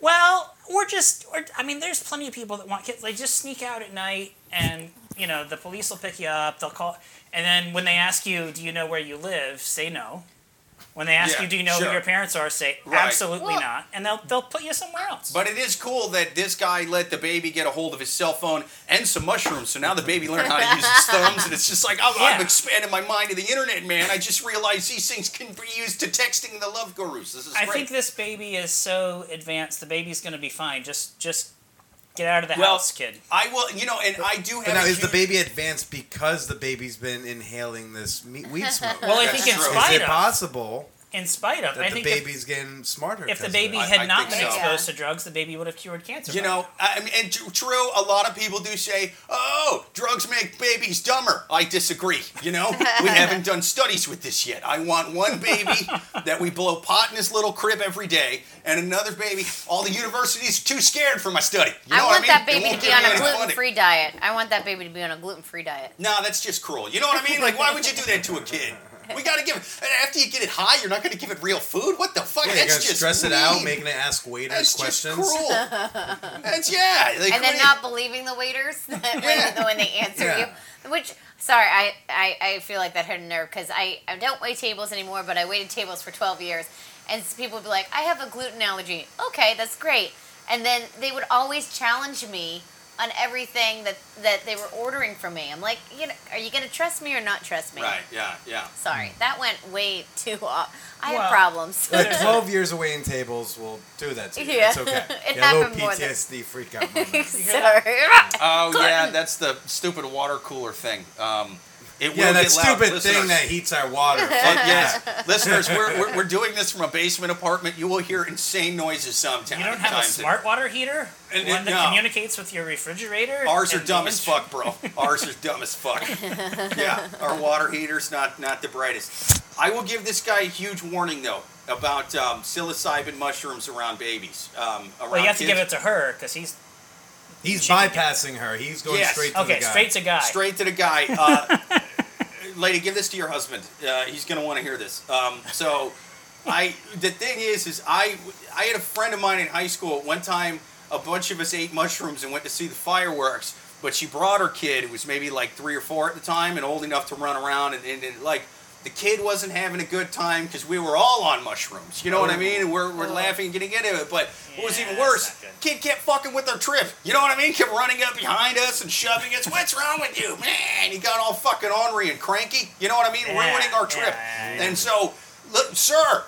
Well, or just, or I mean, there's plenty of people that want kids. Like just sneak out at night, and you know the police will pick you up. They'll call, and then when they ask you, do you know where you live? Say no. When they ask Yeah, you, do you know sure. who your parents are? Say Right. absolutely Well- not, and they'll they'll put you somewhere else. But it is cool that this guy let the baby get a hold of his cell phone and some mushrooms. So now the baby learned how to use his thumbs, and it's just like I'm, I'm Yeah. expanding my mind to the internet, man. I just realized these things can be used to texting the love gurus. This is I great. think this baby is so advanced. The baby's going to be fine. Just just get out of the Well, house, kid. I will, you know, and I do have. But now, a is the baby advanced because the baby's been inhaling this me- weed smoke? Well, I think it's is it possible in spite of, that I the think if, baby's getting smarter? if the baby had I not think been so. exposed to drugs, the baby would have cured cancer. You by know. I mean, and true, a lot of people do say, oh, drugs make babies dumber. I disagree. You know, we haven't done studies with this yet. I want one baby that we blow pot in his little crib every day, and another baby, all the universities are too scared for my study. You know I what want I mean? that baby to be on a gluten-free diet. I want that baby to be on a gluten-free diet. No, that's just cruel. You know what I mean? Like, why would you do that to a kid? We gotta give. And after you get it high, you're not gonna give it real food. What the fuck? Yeah, you that's gotta just stress it out, making it ask waiters That's questions. just cruel. that's yeah. They and then couldn't- believing the waiters when, Yeah. when they answer Yeah. you. Which, sorry, I, I, I feel like that hurt a nerve because I, I don't wait tables anymore, but I waited tables for 12 years. And people would be like, I have a gluten allergy. Okay, that's great. And then they would always challenge me on everything that, that they were ordering from me. I'm like, you know, are you going to trust me or not trust me? Right. Yeah. Yeah. Sorry, that went way too off. I Well, have problems. Like 12 years of waiting tables will do that to you. Yeah. It's okay. It yeah, a little happened more than- PTSD freak out moment. Sorry. Oh yeah, that's the stupid water cooler thing. Um, it yeah, will that get loud. stupid Listeners, thing that heats our water. uh, yes, listeners, we're, we're, we're doing this from a basement apartment. You will hear insane noises sometimes. You don't have a smart water heater? And- One that no. communicates with your refrigerator? Ours are dumb as fuck, bro. Ours are dumb as fuck. Yeah, our water heater's not not the brightest. I will give this guy a huge warning though about um, psilocybin mushrooms around babies. Um, around Well, you have to give it to her because he's He's She can bypassing her. He's going Yes. straight to okay. the guy. Straight to guy. Straight to the guy. Uh, lady, give this to your husband. Uh, he's gonna want to hear this. Um, so, I the thing is, is I I had a friend of mine in high school. At one time, a bunch of us ate mushrooms and went to see the fireworks. But she brought her kid, who was maybe like three or four at the time, and old enough to run around, and, and, and like. The kid wasn't having a good time because we were all on mushrooms. You know what I mean? And we're, we're laughing and getting into it. But what was even worse, kid kept fucking with our trip. You know what I mean? Kept running up behind us and shoving us. What's wrong with you, man? He got all fucking ornery and cranky. You know what I mean? Yeah, ruining our trip. yeah, yeah. And so, look, sir,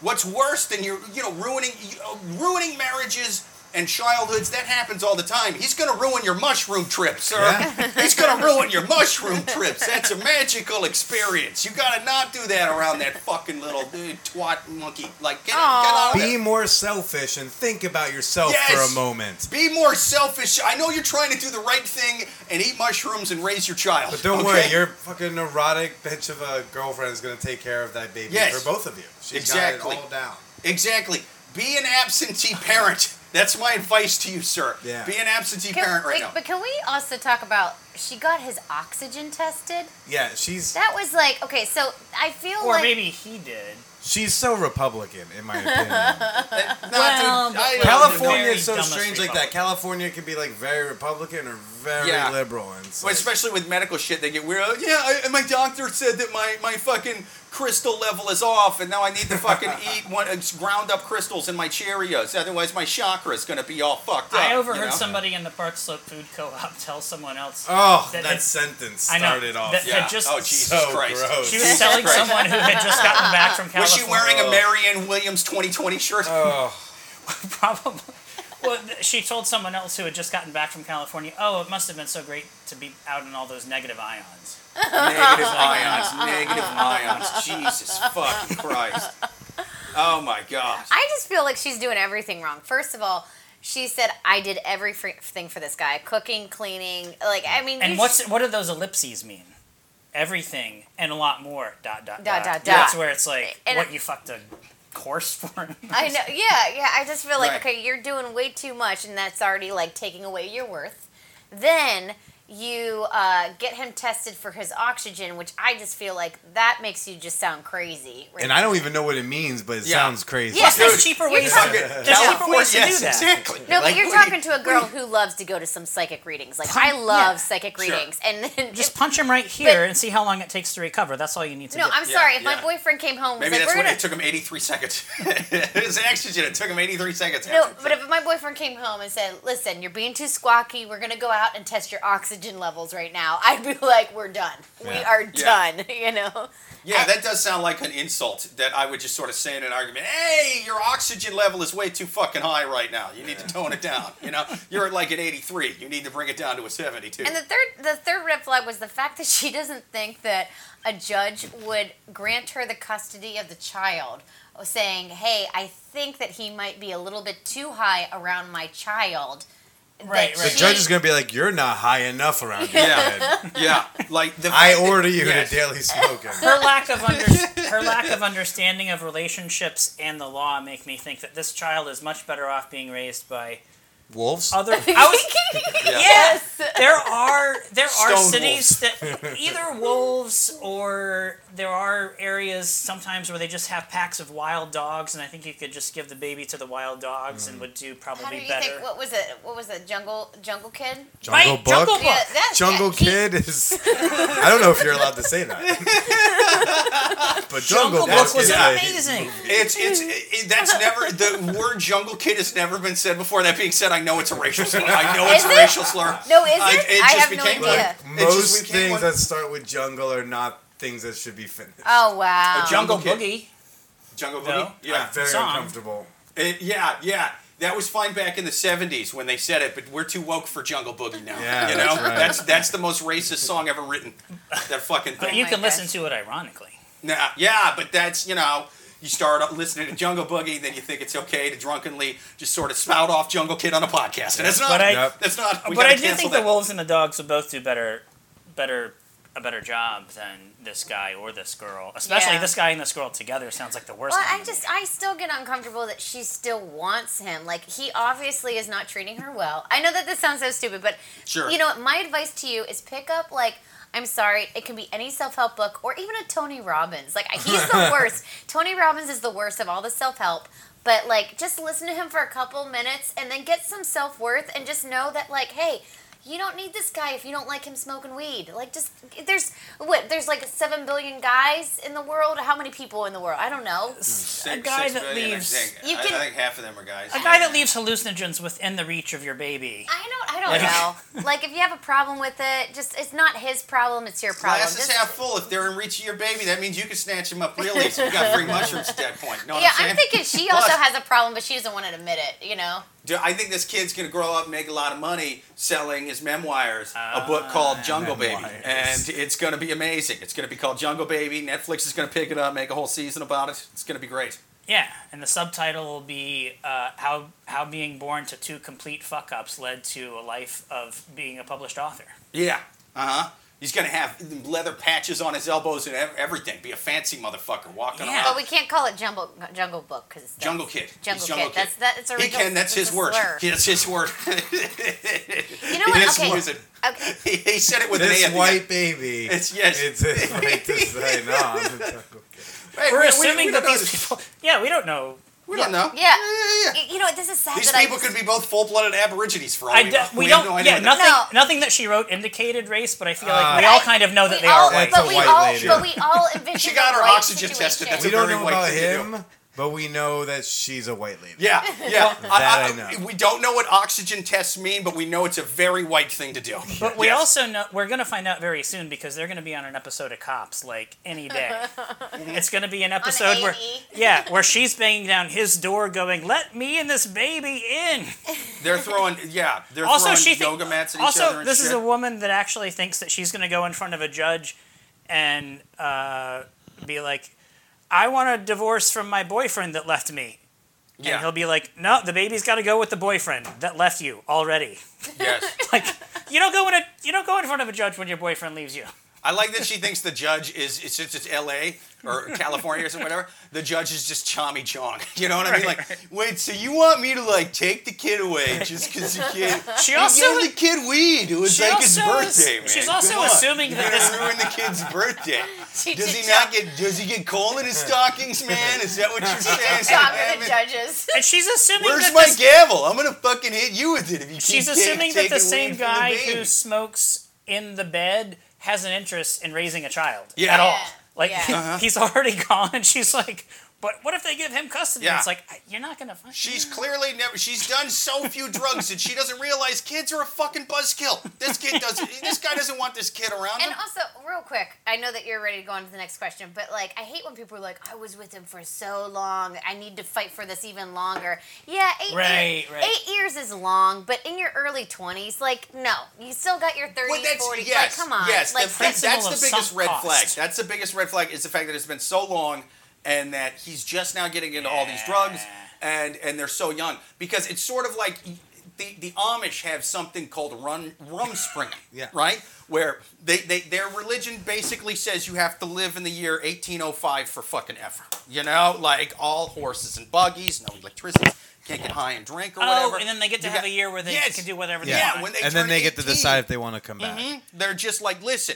what's worse than you, you know, ruining uh, ruining marriages and childhoods? That happens all the time. He's gonna ruin your mushroom trip, sir. Yeah. He's gonna ruin your mushroom trips. That's a magical experience. You gotta not do that around that fucking little uh, twat monkey. Like, get, get Aw. out of there. Be more selfish and think about yourself Yes. for a moment. Be more selfish. I know you're trying to do the right thing and eat mushrooms and raise your child. But don't okay? worry, your fucking neurotic bitch of a girlfriend is going to take care of that baby Yes. for both of you. She's Exactly. got it all down. Exactly. Be an absentee parent. That's my advice to you, sir. Yeah. Be an absentee Can, parent right wait, now. But can we also talk about she got his oxygen tested? Yeah, she's That was like okay, so I feel Or like Or maybe he did. she's so Republican in my opinion. No, Well, dude, I- California is so strange like that. California can be like very Republican or very Yeah. liberal, and it's Well, like, especially with medical shit, they get weird. Oh, yeah, I, and my doctor said that my, my fucking crystal level is off, and now I need to fucking eat one uh, ground up crystals in my Cheerios. Otherwise, my chakra is going to be all fucked up. I you overheard know? somebody in the Park Slope Food Co-op tell someone else. oh, that that, had- sentence I know, started off. that- Yeah. just oh, Jesus so Christ. gross. She was telling someone who had just gotten back from California. Was she wearing a. Marianne Williams 2020 shirt? oh, Probably. Well, she told someone else who had just gotten back from California, "Oh, it must have been so great to be out in all those negative ions." Negative ions, negative ions. Jesus fucking Christ. Oh my God. I just feel like she's doing everything wrong. First of all, she said I did everything for this guy, cooking, cleaning. Like I mean, And what's sh- what do those ellipses mean? everything and a lot more. Dot dot Dot, dot, That's dot. where it's like And what I- you fucked a course for. I know. Yeah, yeah. I just feel like Right. okay, you're doing way too much, and that's already like taking away your worth. Then you uh, get him tested for his oxygen, which I just feel like that makes you just sound crazy. right? And I don't even know what it means, but it Yeah. sounds crazy. Yeah, There's Dude, cheaper ways. talking- To, there's cheaper ways to do that. exactly. No, Like, but you're what you- talking to a girl who loves to go to some psychic readings. Like I love psychic Sure. readings, and then Just if- punch him right here But- and see how long it takes to recover. That's all you need to do. no, do. I'm Yeah, sorry. If yeah. my boyfriend came home, Maybe like, that's "We're when gonna it took him 83 seconds. His oxygen, it took him 83 seconds. No, but if my boyfriend came home and said, "Listen, you're being too squawky. We're gonna go out and test your oxygen levels right now," I'd be like, "We're done. We are Yeah. done." You know. Yeah, that does sound like an insult that I would just sort of say in an argument. Hey, your oxygen level is way too fucking high right now. You need to tone it down. You know, you're at like an 83. You need to bring it down to a 72. And the third, the third red flag was the fact that she doesn't think that a judge would grant her the custody of the child, saying, "Hey, I think that he might be a little bit too high around my child." Right, right. The she- judge is gonna be like, "You're not high enough around your Yeah. head. yeah, like the I order you Yes. to daily smoking." her lack of under, her lack of understanding of relationships and the law make me think that this child is much better off being raised by Wolves. other. I was, Yeah. yes, there are there are Stone cities that either wolves or there are areas sometimes where they just have packs of wild dogs, and I think you could just give the baby to the wild dogs and mm. would do How do probably you better. think? What was it? What was it? Jungle Jungle Kid? Jungle Right, Book. Jungle Book. Yeah, that's Jungle yeah, he- Kid is. I don't know if you're allowed to say that. but Jungle, Jungle Book Book was is a- amazing. It's it's it, that's never the word jungle kid has never been said before. That being said, I know it's a racial slur. I know it's a racial slur. No, is I- it? it I just have no became idea. one. It just Most things one. that start with jungle are not things that should be finished. Oh wow. Jungle Jungle Kid. Boogie. Jungle No. Boogie. Yeah, I'm very song. uncomfortable. It- yeah, yeah. That was fine back in the '70s when they said it, but we're too woke for Jungle Boogie now. Yeah, you know, that's right. that's that's the most racist song ever written. That fucking thing. But you oh can listen to it ironically. Nah, yeah, but that's you know, you start listening to Jungle Boogie, then you think it's okay to drunkenly just sort of spout off Jungle Kid on a podcast, and it's not. But I- Yep. that's not. But I do think that. the wolves and the dogs will both do better, better, a better job than this guy or this girl. Especially Yeah. this guy and this girl together sounds like the worst. Well, I just, I still get uncomfortable that she still wants him. Like, he obviously is not treating her well. I know that this sounds so stupid, but, Sure. you know, my advice to you is pick up, like, I'm sorry, it can be any self help book or even a Tony Robbins. Like, he's the worst. Tony Robbins is the worst of all the self help. But, like, just listen to him for a couple minutes and then get some self worth and just know that, like, hey, you don't need this guy if you don't like him smoking weed. Like, just, there's, what, there's like 7 billion guys in the world? How many people in the world? I don't know. Hmm. Six- a guy six that billion, I leaves- think. You I- can- I think half of them are guys. a guy that leaves hallucinogens within the reach of your baby. I don't. I don't Like- know. Like, if you have a problem with it, just it's not his problem. It's your problem. Glass is Just- half full. If they're in reach of your baby, that means you can snatch them up real easy. You got free mushrooms at that point. Know what yeah, I'm saying? I'm thinking she Plus- also has a problem, but she doesn't want to admit it. You know. I think this kid's gonna grow up and make a lot of money selling his memoirs, a book called Jungle Baby, and it's gonna be amazing. It's gonna be called Jungle Baby. Netflix is gonna pick it up, make a whole season about it. It's gonna be great. Yeah, and the subtitle will be uh, how how being born to two complete fuck ups led to a life of being a published author. Yeah. Uh huh. He's gonna have leather patches on his elbows and everything. Be a fancy motherfucker walking around. Yeah. around. But we can't call it Jungle Jungle Book because Jungle Kid. Jungle Jungle Kid. That's that. It's a He can. That's his word. That's his word. You know what? He is Okay. using- Okay. He, he said it with an A This at the white baby. It's- yes. It's his right to say no. I'm a jungle kid. Hey, We're we- we- assuming we that these people. Yeah, we don't know. We don't know. Yeah. yeah, yeah. Y- You know, this is sad These that people I. could be both full-blooded Aborigines for all I we d- know. we, have don't. no yeah, what nothing. No. Nothing that she wrote indicated race, but I feel like Uh, we all kind of know that we they all, are white. but That's a we white all, lady. but we all envision She got her right oxygen tested. That's We a don't very know white about thing to do. him, but we know that she's a white lady. Yeah, yeah. That I know. We don't know what oxygen tests mean, but we know it's a very white thing to do. But we Yes. also know we're going to find out very soon because they're going to be on an episode of Cops like any day. it's going to be an episode where yeah, where she's banging down his door, going, "Let me and this baby in." They're throwing, yeah, they're also, throwing she thi- yoga mats at each other also this shit. is a woman that actually thinks that she's going to go in front of a judge and uh, be like, "I want a divorce from my boyfriend that left me." And yeah, he'll be like, "No, the baby's got to go with the boyfriend that left you already." yes. Like, you don't go in a you don't go in front of a judge when your boyfriend leaves you. I like that she thinks the judge is it's just it's L.A. or California or something, whatever. The judge is just Tommy Chong. You know what I mean? Right, Like, right. wait, so you want me to like take the kid away just because the kid? She You also gave the kid weed. It was like his also is- birthday, man. she's also assuming that You're this- gonna ruin the kid's birthday. She Does he not get? Does he get coal in his stockings, man? Is that what you're saying? job Damn with the judges. and she's assuming Where's that my gavel? I'm gonna fucking hit you with it if you keep she's assuming that the same weed from the guy who smokes in the bed has an interest in raising a child Yeah. at all. Yeah. Like Yeah. Uh-huh. he's already gone, and she's like, "But what if they give him custody?" Yeah. It's like you're not gonna. Fucking She's clearly never. She's done so few drugs that she doesn't realize kids are a fucking buzzkill. This kid doesn't. This guy doesn't want this kid around And him. also, real quick, I know that you're ready to go on to the next question, but like, I hate when people are like, "I was with him for so long. I need to fight for this even longer." Yeah, eight Right, years, right. eight years is long, but in your early twenties, like, no, you still got your 30s, Well, 40s. yes, like, come on, yes. like, the- principle that's the biggest red cost. flag. That's the biggest red flag is the fact that it's been so long, and that he's just now getting into all these drugs, and and they're so young because it's sort of like. The, the Amish have something called run, rumspringen, Yeah. right? Where they, they their religion basically says you have to live in the year 1805 for fucking ever. You know, like all horses and buggies, no electricity, can't get high and drink or Oh, whatever. and then they get to You have got- a year where they Yes. can do whatever they Yeah, want. when they and then turn they get to decide if they want to come back. Mhm. They're just like, listen,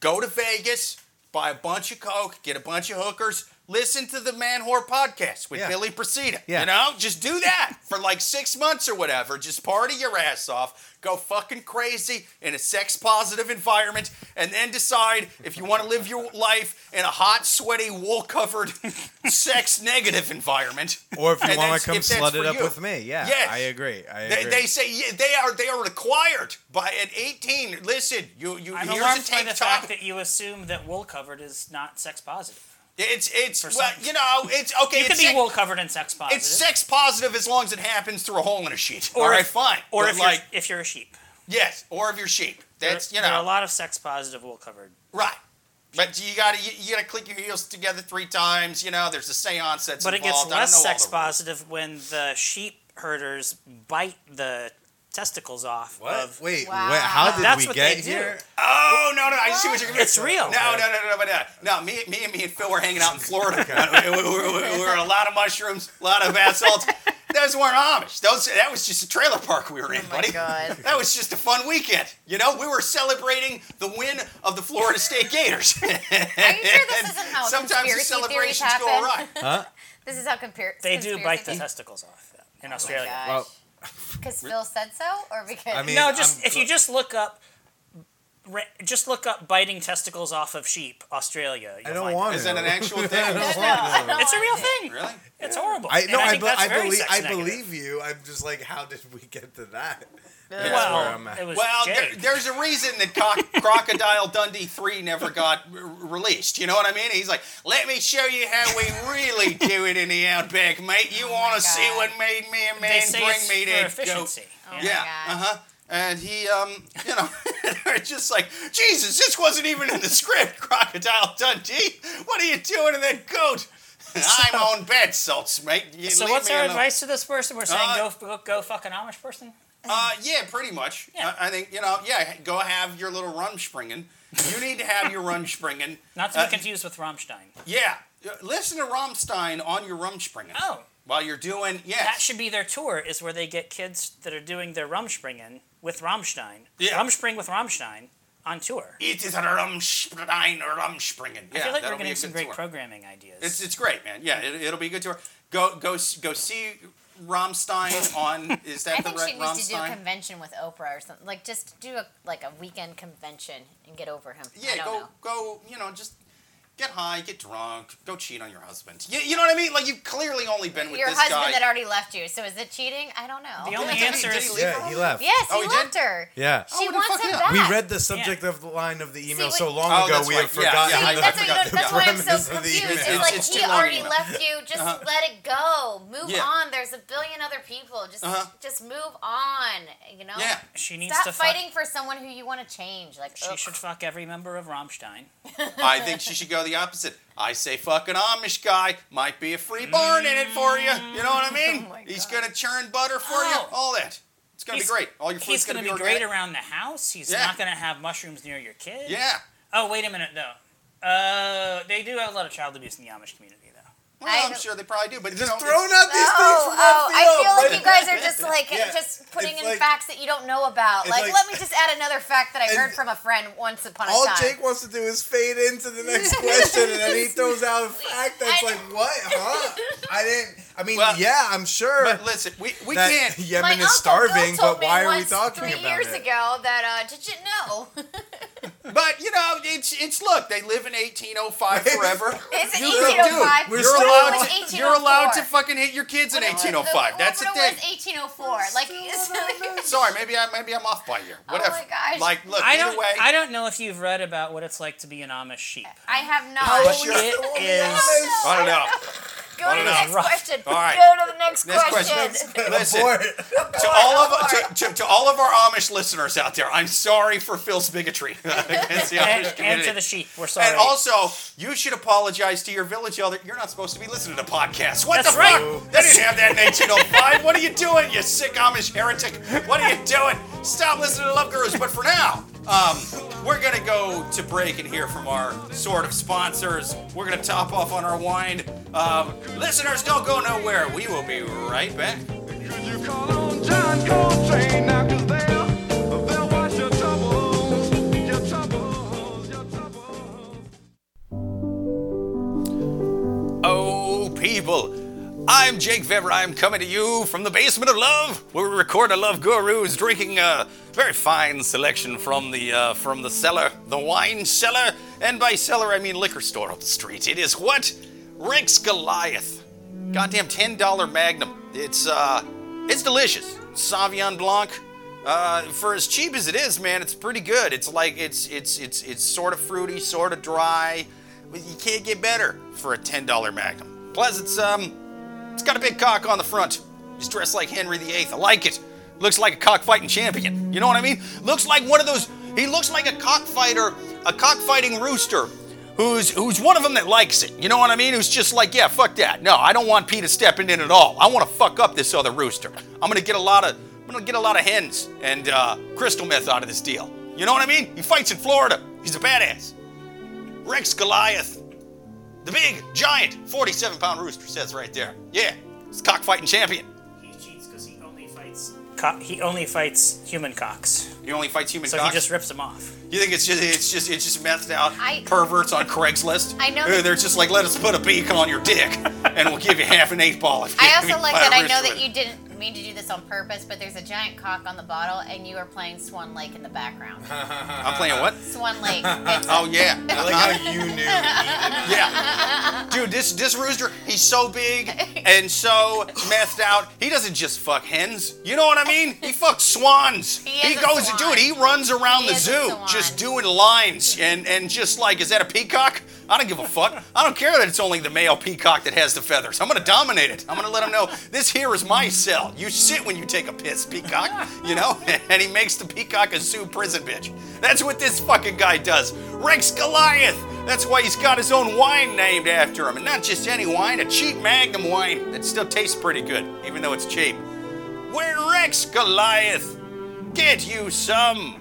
go to Vegas, buy a bunch of coke, get a bunch of hookers, listen to the Man Whore podcast with Yeah. Billy Procida. Yeah. You know, just do that for like six months or whatever. Just party your ass off, go fucking crazy in a sex positive environment, and then decide if you want to live your life in a hot, sweaty, wool covered, sex negative environment. Or if you want to come slut it up you. with me, yeah, Yes. I agree. I They, agree. they say yeah, they are they are required by at 18. Listen, you you I'm here's a alarmed by the top. fact that you assume that wool covered is not sex positive. It's it's well, you know, it's okay. You it's could be wool covered in sex positive. it's sex positive as long as it happens through a hole in a sheet. Or All right, if- fine. or But if like you're if you're a sheep. yes, or if you're sheep. That's there, you there are a lot of sex positive wool covered. right. But you gotta you, you gotta click your heels together three times. You know, there's a seance that's But it gets involved. Less sex positive when the sheep herders bite the testicles off what? of wait, Wow. wait, how did That's we what get they do. here? Oh no no! I see what you're. It's real. No no no no but uh, no. Me me and me and Phil were hanging out in Florida. we, we, we, we were on a lot of mushrooms, a lot of bath. Those weren't Amish. Those that was just a trailer park we were in, Oh my buddy. God. That was just a fun weekend. You know, we were celebrating the win of the Florida State Gators. Are you sure this isn't how Sometimes the celebrations go happen? awry. This is how compar- they do bite the testicles off in Oh my Australia. gosh. Well, Because Phil said so, or because I mean- no, just I'm- if you just look up, ra- just look up biting testicles off of sheep, Australia. I you'll don't find want Is that an actual thing? I don't it. It's a real thing. Really? It's horrible. I And no, I, think be- that's I very believe sex I negative. believe you. I'm just like, how did we get to that? That's where Well, I'm at. Well, there, there's a reason that Co- Crocodile Dundee 3 never got r- released. You know what I mean? He's like, let me show you how we really do it in the outback, mate. You Oh want to see what made me a they man say bring it's me for that efficiency. Oh my Yeah. Yeah, uh huh. And he, um, you know, they're just like, Jesus, this wasn't even in the script, Crocodile Dundee. What are you doing in that goat? I'm on bed salts, mate. You So leave what's me our alone. advice to this person? We're saying Uh, go, go go fuck an Amish person. Uh, yeah, pretty much. Yeah. I, I think you know. Yeah, go have your little rumspringen. You need to have your rumspringen. Not to be Uh, confused with Rammstein. Yeah, Uh, listen to Rammstein on your rumspringen. Oh, While you're doing yeah. that should be their tour. Is where they get kids that are doing their Rumspringen with Rammstein. Yeah. Rumspring with Rammstein on tour. It is a rumspringen, rumspringen. Yeah, I feel like we're be getting a some great tour. programming ideas. It's it's great, man. Yeah, it, it'll be a good tour. Go go go see Rammstein on. Is that I the think right she needs to do a Rammstein? convention with Oprah or something. Like just do a like a weekend convention and get over him. I Yeah, go know. go. You know, just get high, get drunk, go cheat on your husband. You, you know what I mean? Like you've clearly only been with Your this husband guy. that already left you. So is it cheating? I don't know. The only Did he- answer did is he leave Yeah, her he left. Yes, Oh, he he left did? her. Yeah. She Oh, wants him yeah. back. We read the subject of the line of the email like- so long Oh, ago we have right. Yeah, forgotten yeah, I the, that's, what, you know, the that's why I'm so confused. It's It's- like it's he already left you. Just Uh-huh. let it go. Move on. There's a billion other people. Just Uh-huh. just move on. You know. Yeah. she needs Stop to fuck. fighting for someone who you want to change. Like She should fuck every member of Rammstein. I think she should go the opposite. I say fucking Amish guy might be a free barn in it for you. You know what I mean? Oh He's gonna churn butter for Oh. you. All that. It's gonna He's- be great. All your food's going to be be great around the house. He's Yeah. not to have mushrooms near your kid. Yeah. Oh, wait a minute, no. Uh, they do have a lot of child abuse in the Amish community, though. Well, I I'm sure they probably do, but you Just know, throwing out these things Oh, from oh, left I feel like but- you guys are just like Yeah. just putting It's in like- facts that you don't know about. Like, like- let me just add another fact that I heard from a friend once upon a time. All. Jake wants to do is fade into the next question, and then he throws out a fact that's I like, "What? Huh? I didn't. I mean, Well, yeah, I'm sure but listen, we, we that can't. My Yemen uncle is starving, but why are we once talking three years ago that uh, did you know? But you know, it's it's look, they live in 1805 forever. It's You eighteen do. oh five. We're You're still- oh allowed to, oh you're allowed to fucking hit your kids in 1805. That's the what thing. was eighteen oh four? Like, Sorry, maybe I maybe I'm off by a year. Whatever. Oh my gosh. Like, look, I don't. way. I don't know if you've read about what it's like to be an Amish sheep. I have not. How But old it is- is. I don't know. Go I to the next Rough. question. All right. Go to the next, Next question. question. Listen, to all of to, to, to all of our Amish listeners out there, I'm sorry for Phil's bigotry against the Amish And, and to the sheep. We're sorry. And also, you should apologize to your village elder. You're not supposed to be listening to podcasts. What That's the right. fuck? They didn't have that in 1805. What are you doing, you sick Amish heretic? What are you doing? Stop listening to Love Gurus. But for now, um, we're gonna go to break and hear from our sort of sponsors. We're gonna top off on our wine. Um, listeners, don't go nowhere. We will be right back. Oh, people. I'm Jake Vevera. I'm coming to you from the basement of love, where we record a Love Gurus, drinking a very fine selection from the uh, from the cellar, the wine cellar, and by cellar I mean liquor store up the street. It is what Rex Goliath, goddamn ten dollar Magnum. It's uh, it's delicious. Sauvignon Blanc. Uh, for as cheap as it is, man, it's pretty good. It's like it's it's it's it's sort of fruity, sort of dry. You can't get better for a ten dollar Magnum. Plus, it's um, it's got a big cock on the front. He's dressed like Henry VIII. I like it. Looks like a cockfighting champion. You know what I mean? Looks like one of those. He looks like a cockfighter, a cockfighting rooster, who's who's one of them that likes it. You know what I mean? Who's just like, yeah, fuck that. No, I don't want Peter stepping in at all. I want to fuck up this other rooster. I'm gonna get a lot of, I'm gonna get a lot of hens and uh, crystal meth out of this deal. You know what I mean? He fights in Florida. He's a badass. Rex Goliath. The big, giant, 47 pound rooster says right there. Yeah, it's cockfighting champion. Co- he only fights human cocks, He only fights human so cocks. he just rips them off. You think it's just it's just it's just methed out I- perverts on Craigslist? I know that- They're just like, let us put a beak on your dick, and we'll give you half an eight ball. If you I give also me like five that I know with that it. you didn't mean to do this on purpose, but there's a giant cock on the bottle, and you are playing Swan Lake in the background. I'm playing what? Swan Lake. It's Oh yeah, I like how you knew. yeah, dude. This this rooster, he's so big and so messed out. He doesn't just fuck hens. You know what I mean? He fucks swans. He a goes, swan. dude. He runs around He the zoo just doing lines and and just like, is that a peacock? I don't give a fuck. I don't care that it's only the male peacock that has the feathers. I'm gonna dominate it. I'm gonna let him know this here is my cell. You sit when you take a piss, peacock. You know, and he makes the peacock a zoo prison bitch. That's what this fucking guy does. Rex Goliath. That's why he's got his own wine named after him, and not just any wine, a cheap Magnum wine that still tastes pretty good, even though it's cheap. We're Rex Goliath. Get you some.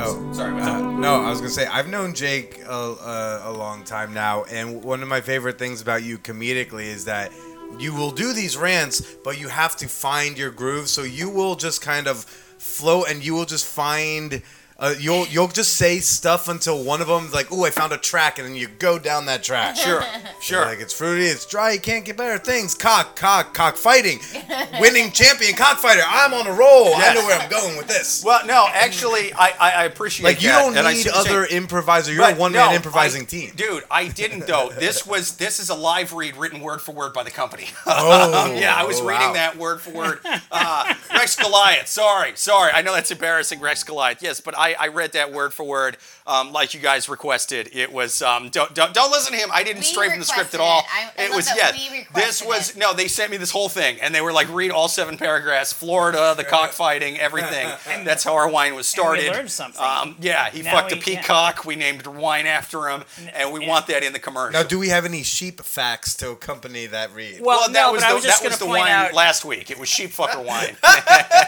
Oh, Sorry, what's uh, up? no, I was gonna say I've known Jake a, a, a long time now, and one of my favorite things about you comedically is that you will do these rants, but you have to find your groove. So you will just kind of float, and you will just find. Uh, you'll you'll just say stuff until one of them's like, "Ooh, I found a track," and then you go down that track. Sure, sure. Like it's fruity, it's dry, you can't get better things. Cock, cock, cock fighting. Winning champion cockfighter. I'm on a roll. I know where I'm going with this. Well, no, actually, I, I, I appreciate Like you that, don't need see what you're other saying. improviser. You're a one man no, improvising I- team. Dude, I didn't though. This was this is a live read written word for word by the company. Oh, yeah, I was oh, reading wow. that word for word. Uh, Rex Goliath. Sorry, sorry. I know that's embarrassing, Rex Goliath. Yes, but I, I read that word for word um, like you guys requested. It was um, don't don't don't listen to him. I didn't We stray from the script at all. it. I- I it was that yeah. This was it. no. They sent me this whole thing, and they were like, read all seven paragraphs. Florida, the cockfighting, everything. That's how our wine was started. We learned something. Um, yeah, he Now fucked a we- yeah. peacock. We named wine after him, and we yeah. want that in the commercial. Now, do we have any sheep facts to accompany that read? Well, well, that no, was but I the, was just that was gonna the point wine out. last week. It was sheep fucker wine.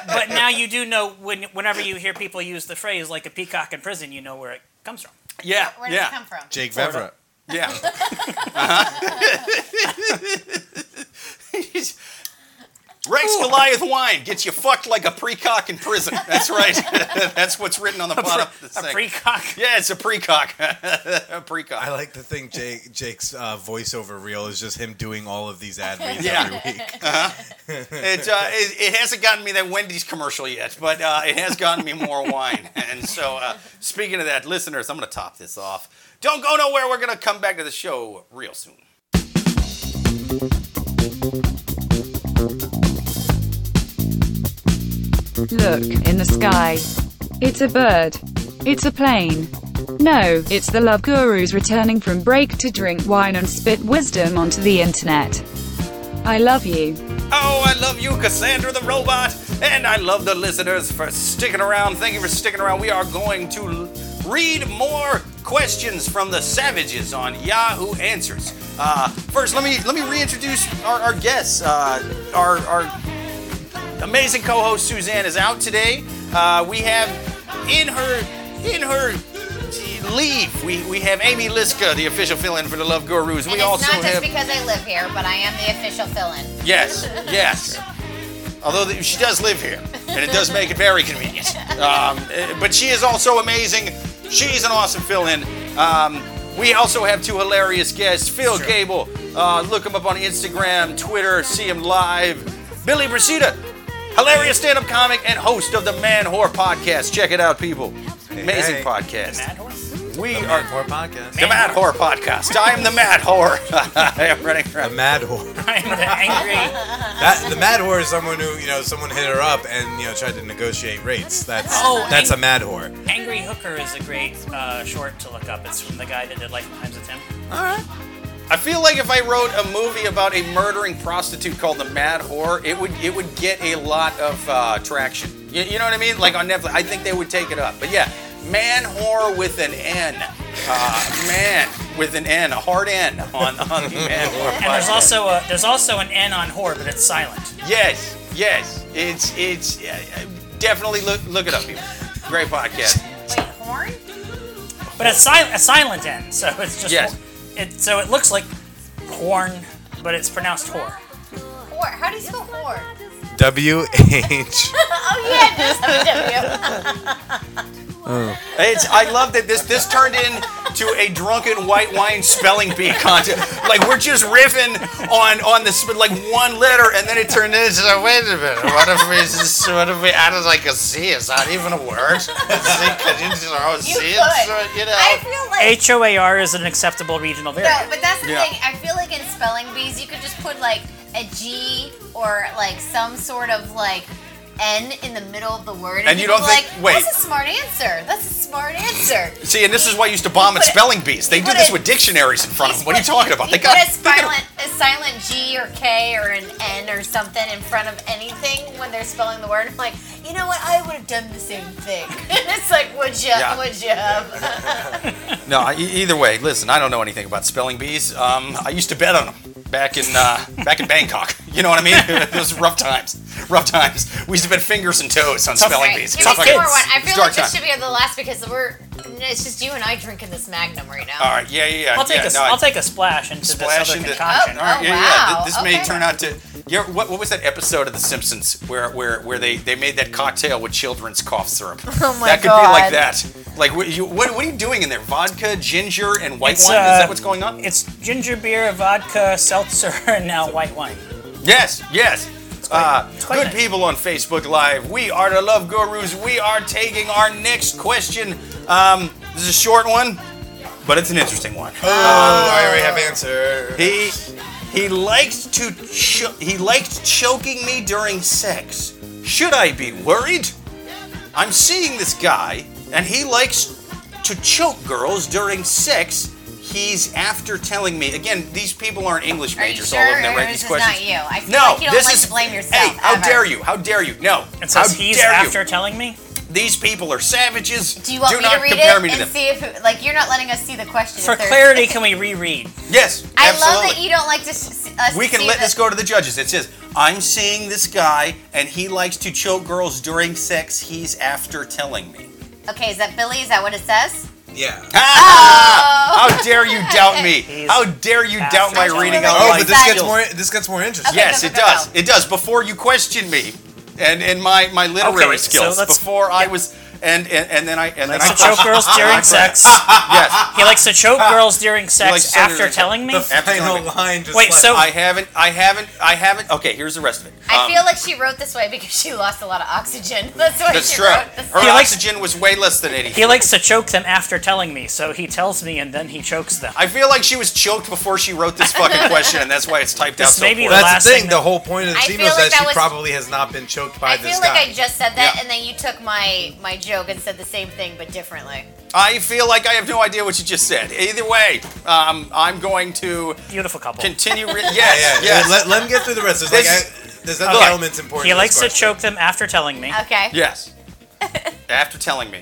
But now you do know when, whenever you hear people use the phrase like a peacock in prison, you know where it comes from. yeah, Where did yeah, it come from? Jake Florida. Vevera. yeah. Uh-huh. Rex Goliath wine gets you fucked like a precock in prison. That's right. That's what's written on the bottom of the A precock. yeah, it's a precock. a precock. I like to think Jake Jake's uh, voiceover reel is just him doing all of these ad reads Yeah. every week. It, uh, it, it hasn't gotten me that Wendy's commercial yet, but uh, it has gotten me more wine. And so, uh, speaking of that, listeners, I'm going to top this off. Don't go nowhere. We're going to come back to the show real soon. Look in the sky. It's a bird. It's a plane. No, it's the love gurus returning from break to drink wine and spit wisdom onto the internet. I love you. Oh, I love you, Cassandra the robot, and I love the listeners for sticking around. Thank you for sticking around. We are going to read more questions from the savages on Yahoo Answers. Uh, first, let me let me reintroduce our, our guests. Uh, our our amazing co-host Suzanne is out today. Uh, we have in her in her leave. We we have Amy Liska, the official fill-in for the Love Gurus. And we it's also not just have because I live here, but I am the official fill-in. Yes, yes. Although th- she does live here, and it does make it very convenient. Um, eh, but she is also amazing. She's an awesome fill-in. Um, we also have two hilarious guests: Phil Gable. Uh, look him up on Instagram, Twitter, see him live. Billy Procida, hilarious stand-up comic and host of the Man Whore podcast. Check it out, people. Amazing hey. podcast. We The are Mad Whore podcast. the Mad Whore podcast. I am the Mad Whore. I am running A around. mad whore. I'm the angry. That the mad whore is someone who you know someone hit her up and you know tried to negotiate rates. That's Oh, that's a mad whore. Angry Hooker is a great uh, short to look up. It's from the guy that did Life and Times of Tim. I feel like if I wrote a movie about a murdering prostitute called The Mad Whore, it would it would get a lot of uh, traction. You, you know what I mean? Like on Netflix, I think they would take it up. But yeah, Man Whore with an N, uh, man with an N, a hard N on on the Man Whore. And there's also a there's also an N on whore, but it's silent. yes, yes, it's it's uh, definitely look look it up. People. Great podcast. Wait, horn? But it's silent a silent N, so it's just Yes. It so it looks like horn, but it's pronounced whore. Whore. How do you spell whore? W H. Oh yeah, it does have a W. It's, I love that this this turned into a drunken white wine spelling bee contest. Like we're just riffing on on this like one letter, and then it turned into a wait a minute. What if we just, what if we added like a C? Is that even a word? C, could you just throw a You could. into you know? I feel like H O A R is an acceptable regional no, variant. but that's the Yeah. thing. I feel like in spelling bees, you could just put like a G or like some sort of like N in the middle of the word, And you don't think- like, wait. That's a smart answer. That's a smart answer. See, and this is why I used to bomb at spelling bees. They do this it- with dictionaries in front of them. What are you talking about? They got a silent, a silent G or K or an N or something in front of anything when they're spelling the word. I'm like, you know what? I would have done the same thing. and it's like, would you? Yeah. Would you have? No, either way, listen, I don't know anything about spelling bees. Um, I used to bet on them back in uh, back in Bangkok. You know what I mean? Those rough times. Rough times. We used to bet fingers and toes on spelling Alright, bees. give It's me fucking- some more one. I feel like this time. should be the last because we're. It's just you and I drinking this Magnum right now. All right, yeah, yeah, yeah. I'll take yeah, a no, I- will take a splash into splash this other into. concoction. Oh, All right, oh, yeah, yeah. wow, This, this may turn out to. Yeah, what, what was that episode of The Simpsons where where, where they, they made that cocktail with children's cough syrup? Oh my that could God. be like that. Like, what, you, what, what are you doing in there? Vodka, ginger, and white It's, wine? Is uh, that what's going on? It's ginger beer, vodka, seltzer, and now white wine. Yes, yes. Uh, good people on Facebook Live. We are the Love Gurus. We are taking our next question. Um, this is a short one, but it's an interesting one. Oh, I already have answer. He he liked to cho- he liked choking me during sex. Should I be worried? I'm seeing this guy, and he likes to choke girls during sex. He's after telling me again. These people aren't English Are you majors. sure? all of them that Or write this these is questions. not you? I feel no, like you don't this like is. to blame yourself, Hey, how ever. dare you? How dare you? No. It says how he's dare after you? telling me. These people are savages. Do you want me not to read compare it me to and them. see if, it- like, you're not letting us see the question? For clarity, can we reread? Yes, I love that you don't like to. s- Us uh, we can see let the- this go to the judges. It says, I'm seeing this guy and he likes to choke girls during sex. He's after telling me. Okay, is that Billy? Is that what it says? Yeah. Ah! How dare you doubt me? He's How dare you doubt my after reading telling out. Oh, but this gets more. This gets more interesting. Okay. Yes, go, it go, go, does. go. It does. Before you question me, and and my my literary Okay, skills. let's- before I was, and and, and then I and then Likes I to choke girls during sex. Yes, He likes to choke girls during likes sex to after telling me. The After final line just Wait, like, so- I haven't. I haven't. I haven't. Okay, here's the rest of it. I Um, feel like she wrote this way because she lost a lot of oxygen. That's why that's she true. wrote this. Her He likes- oxygen was way less than eighty. He likes to choke them after telling me, so he tells me and then he chokes them. I feel like she was choked before she wrote this fucking question, and that's why it's typed out This so may be poorly. the That's the thing. thing The whole point of the I scene feel was like that that she was- probably has not been choked by this. I this feel guy. like I just said that, Yeah. and then you took my my joke and said the same thing but differently. I feel like I have no idea what you just said. Either way, um, I'm going to Beautiful couple. continue. Re- yes, yeah, yeah. yes, Let, let him get through the rest. There's like This- I, there's other Okay. elements important. He to likes to question. choke them after telling me. Okay. yes. After telling me,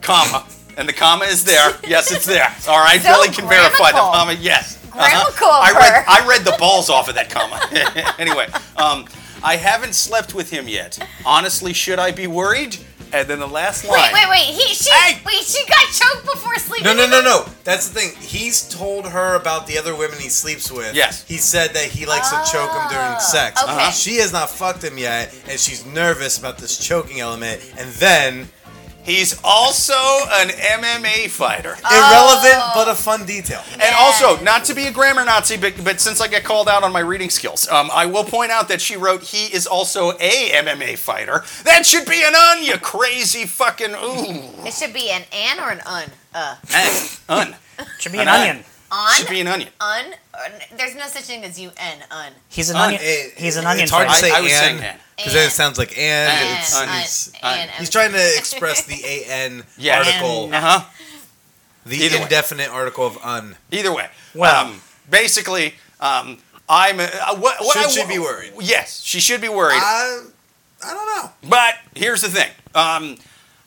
comma, and the comma is there. Yes, it's there. All right, So Billy can verify the grammatical. comma. Yes. Grammatical of I read. her. I read the balls off of that comma. anyway, um, I haven't slept with him yet. Honestly, should I be worried? And then the last line. Wait, wait, wait. He, she, Hey! wait, she got choked before sleeping. No, no, no, no. That's the thing. He's told her about the other women he sleeps with. Yes. He said that he likes to choke him during Oh, sex. okay. Uh-huh. She has not fucked him yet, and she's nervous about this choking element. And then, He's also an MMA fighter. irrelevant but a fun detail. And also, not to be a grammar Nazi, but, but since I get called out on my reading skills, um, I will point out that she wrote he is also a MMA fighter. That should be an un, you crazy fucking ooh. It should be an an or an un. Uh, An, un. Should be an An onion. on. Should be an onion. un. or- There's no such thing as you un. Un. He's an Un- onion. It- He's an it- onion. It's hard to fighter. say I- I was saying and and. Because then it sounds like and. And, it's, un- he's, un. and, he's trying to express the an Yeah. article, Uh huh. the Either way. indefinite article of un. Either way. Well- um, basically, um, I'm. Uh, what, what Should I, she be worried? Yes, she should be worried. I, I don't know. But here's the thing. Um,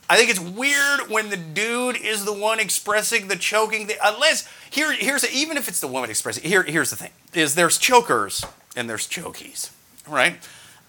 I think it's weird when the dude is the one expressing the choking. Thing. Unless here, here's a, even if it's the woman expressing. Here, here's the thing: is there's chokers and there's chokies, right?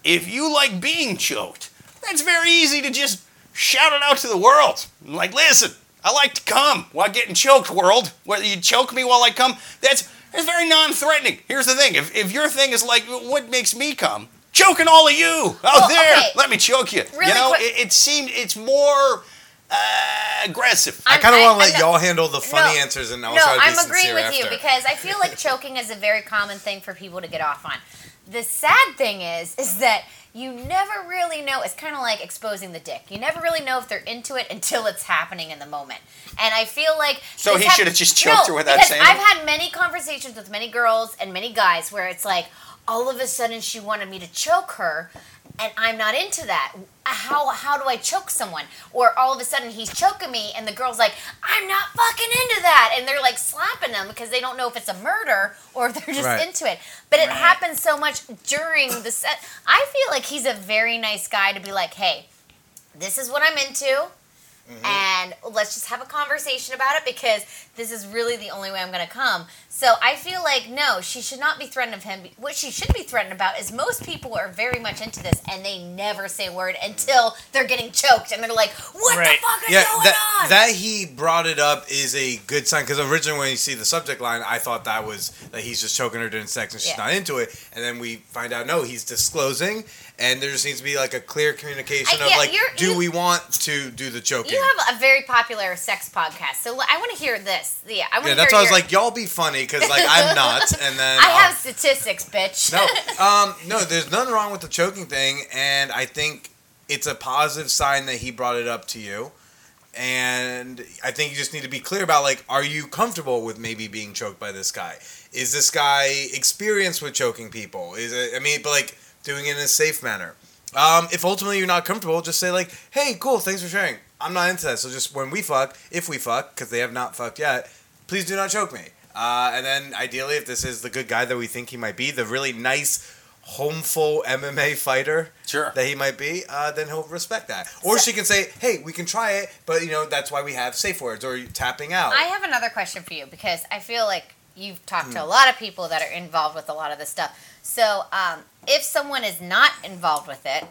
If you like being choked, that's very easy to just shout it out to the world. Like, listen, I like to come while getting choked. World, whether you choke me while I come, that's that's very non-threatening. Here's the thing: if if your thing is like, what makes me come? Choking all of you out Well, there. okay. Let me choke you. Really you know, quick- it, it seemed it's more uh, aggressive. I I'm- kind of want to let I- y'all handle the funny No. answers, and I'll No, try to be I'm agreeing with after. you because I feel like choking is a very common thing for people to get off on. The sad thing is, is that you never really know. It's kind of like exposing the dick. You never really know if they're into it until it's happening in the moment. And I feel like So he hap- should have just choked no, her without saying I've had many conversations with many girls and many guys where it's like all of a sudden she wanted me to choke her and I'm not into that. How how do I choke someone? Or all of a sudden he's choking me and the girl's like, I'm not fucking into that, and they're like slapping them because they don't know if it's a murder or if they're just Right. into it. But it Right. happens so much during the set. I feel like he's a very nice guy to be like, hey, this is what I'm into. Mm-hmm. And let's just have a conversation about it because this is really the only way I'm going to come. So I feel like no, she should not be threatened of him. What she should be threatened about is most people are very much into this and they never say a word until they're getting choked and they're like, "What Right. the fuck is yeah, going that on?" that he brought it up is a good sign because originally when you see the subject line, I thought that was that he's just choking her during sex and she's Yeah. not into it, and then we find out no, he's disclosing, and there just needs to be like a clear communication I- of yeah, like, do you- we want to do the choking? you have a very popular sex podcast, so I want to hear this. Yeah, I want yeah, that's why I was like, y'all be funny because like I'm not, and then I I'll- have statistics, bitch. no, um, no, there's nothing wrong with the choking thing, and I think it's a positive sign that he brought it up to you. And I think you just need to be clear about like, are you comfortable with maybe being choked by this guy? Is this guy experienced with choking people? Is it? I mean, but like doing it in a safe manner. Um, if ultimately you're not comfortable, just say like, "Hey, cool, thanks for sharing. I'm not into that." So just when we fuck, if we fuck, because they have not fucked yet, please do not choke me. Uh, and then ideally, if this is the good guy that we think he might be, the really nice, homeful MMA fighter Sure. that he might be, uh, then he'll respect that. Or she can say, "Hey, we can try it, but you know that's why we have safe words or tapping out." I have another question for you because I feel like you've talked Hmm. to a lot of people that are involved with a lot of this stuff. So, um, if someone is not involved with it,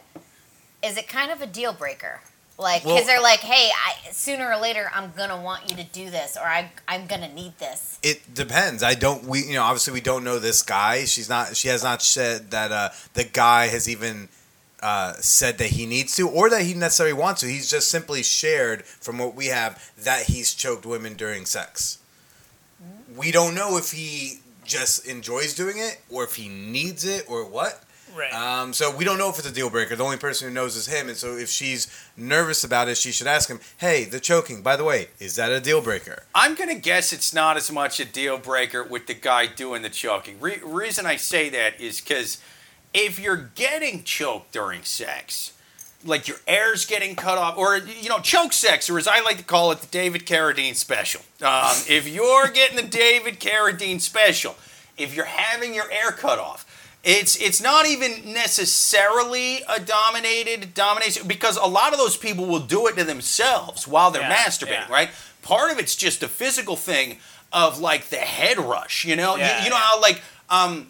is it kind of a deal breaker? Like, because Well- they're like, "Hey, I, sooner or later, I'm gonna want you to do this, or I, I'm gonna need this." It depends. I don't. We you know obviously we don't know this guy. She's not. She has not said that uh, the guy has even uh, said that he needs to or that he necessarily wants to. He's just simply shared from what we have that he's choked women during sex. We don't know if he just enjoys doing it or if he needs it or what. Right. Um, so we don't know if it's a deal breaker. The only person who knows is him. And so if she's nervous about it, she should ask him, "Hey, the choking. By the way, is that a deal breaker?" I'm gonna guess it's not as much a deal breaker with the guy doing the choking. Re- reason I say that is because if you're getting choked during sex, like your air's getting cut off, or you know, choke sex, or as I like to call it, the David Carradine special. Um, if you're getting the David Carradine special, if you're having your air cut off, it's it's not even necessarily a dominated domination because a lot of those people will do it to themselves while they're Yeah, masturbating, yeah. right? Part of it's just a physical thing of like the head rush, you know. You- Yeah, you, know yeah. how like um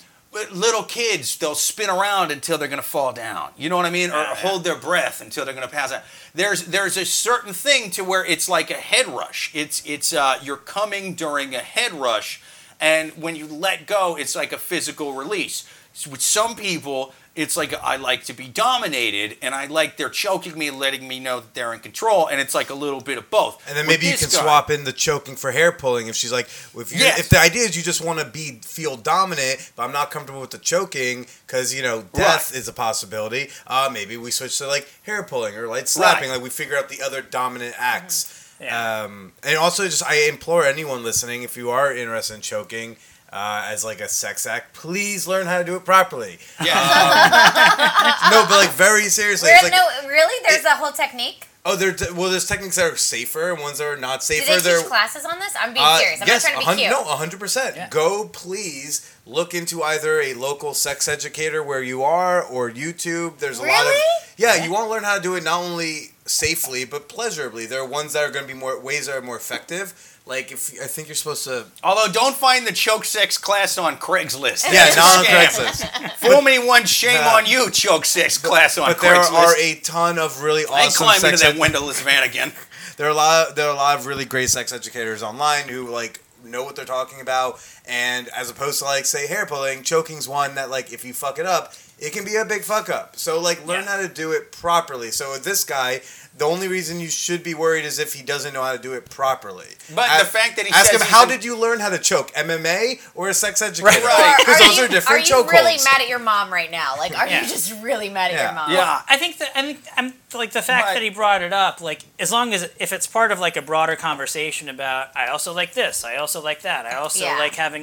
little kids they'll spin around until they're gonna fall down. You know what I mean? Or yeah. hold their breath until they're gonna pass out. There's there's a certain thing to where it's like a head rush. It's it's uh you're coming during a head rush, and when you let go, it's like a physical release. With some people, it's like I like to be dominated, and I like they're choking me, letting me know that they're in control, and it's like a little bit of both. And then With maybe you can guy- swap in the choking for hair pulling if she's like, if you Yes. if the idea is you just want to be feel dominant, but I'm not comfortable with the choking because you know death Right. is a possibility. Uh, maybe we switch to like hair pulling or like slapping. Right. Like we figure out the other dominant acts. Yeah. Um, and also, just I implore anyone listening, if you are interested in choking. Uh, as like a sex act, please learn how to do it properly. Yeah. No, but like very seriously, Where, like no, really? There's a whole technique. oh, there. Well, there's techniques that are safer and ones that are not Do safer. they They're- teach classes on this? I'm being uh, serious. I'm yes, not trying to be 100 cute. No, hundred percent. Go, please look into either a local sex educator where you are or YouTube. There's a lot of Really? yeah. You want to learn how to do it not only safely but pleasurably. There are ones that are going to be more ways that are more effective. Like if I think you're supposed to Although, don't find the choke sex class on Craigslist. yeah, That's not on. Craigslist. Fool me once, shame on you. Choke sex class on Craigslist. But there are a ton of really I awesome climbing sex into that ed- windowless van again. there are a lot of, there are a lot of really great sex educators online who like know what they're talking about and as opposed to like say hair pulling choking's one that like if you fuck it up it can be a big fuck up so like learn Yeah. how to do it properly so with this guy the only reason you should be worried is if he doesn't know how to do it properly But Ask- the fact that he ask says him how in- did you learn how to choke mma or a sex educator Right. because those you, are different Are you choke really holds. mad at your mom right now? Like, are Yeah. you just really mad at Yeah. your mom? Yeah. I think that I think I'm like the fact Right. that he brought it up, like as long as if it's part of like a broader conversation about I also like this, I also like that, I also Yeah. like having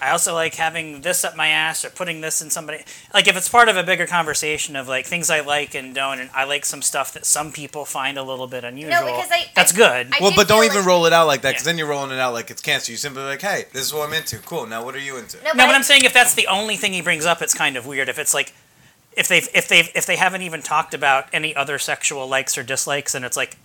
I also like having this up my ass or putting this in somebody like if it's part of a bigger conversation of like things I like and don't and I like some stuff that some people find a little bit unusual. No, because I- that's I- good. I well, but don't even like- roll it out like that because Yeah. then you're rolling it out like it's cancer. You simply like, hey, this is what I'm into. Cool. Now, what are you into? No, No, but I- I'm saying if that's the only thing he brings up, it's kind of weird. If it's like, if they've if they've if they haven't even talked about any other sexual likes or dislikes, and it's like,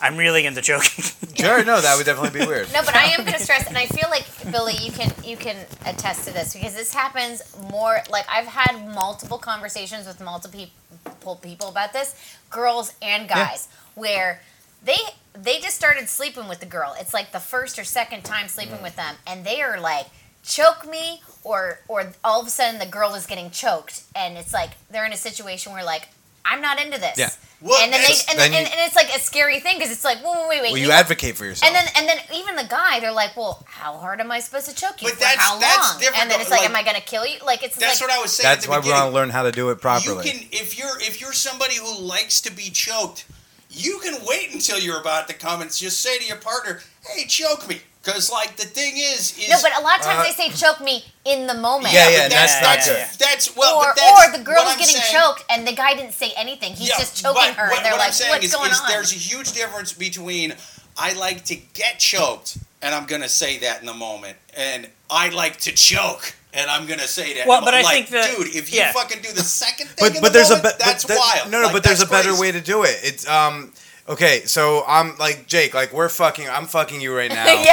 I'm really into joking. Sure, no, that would definitely be weird. No, but I am going to stress, and I feel like Billy, you can you can attest to this because this happens more. Like I've had multiple conversations with multiple people people about this, girls and guys, where they they just started sleeping with the girl. It's like the first or second time sleeping with them, and they are like choke me or or all of a sudden the girl is getting choked and it's like they're in a situation where like i'm not into this Yeah. Well, and then they and, then and, you- and it's like a scary thing because it's like wait wait wait Well, you you advocate for yourself. and then and then even the guy, they're like, "Well, how hard am I supposed to choke you But for that's- how that's long?" different And then it's like, like- "Am I gonna kill you?" Like it's That's like what I was saying. That's at the why we beginning. want to learn how to do it properly. You can if you're if you're somebody who likes to be choked, you can wait until you're about to come and just say to your partner, "Hey, choke me," because like the thing is, is no, but a lot of times Uh, they say choke me in the moment. Yeah, yeah, but and that's that's Yeah, not that's, yeah, good. that's well, or but that's or the what girl's I'm getting saying. choked and the guy didn't say anything. He's Yeah, just choking but her, What, and they're what like, I'm saying "What's is, going is on?" there's a huge difference between I like to get choked, and I'm gonna say that in the moment. And I like to choke, and I'm gonna say that. Well, the but I think that- dude, if you yeah. fucking do the second thing, but in but the there's a be- that's but that- wild. No, no, Like, but there's a that's better crazy. way to do it. It's um okay. So I'm like Jake, like we're fucking. I'm fucking you right now. yeah. Dude,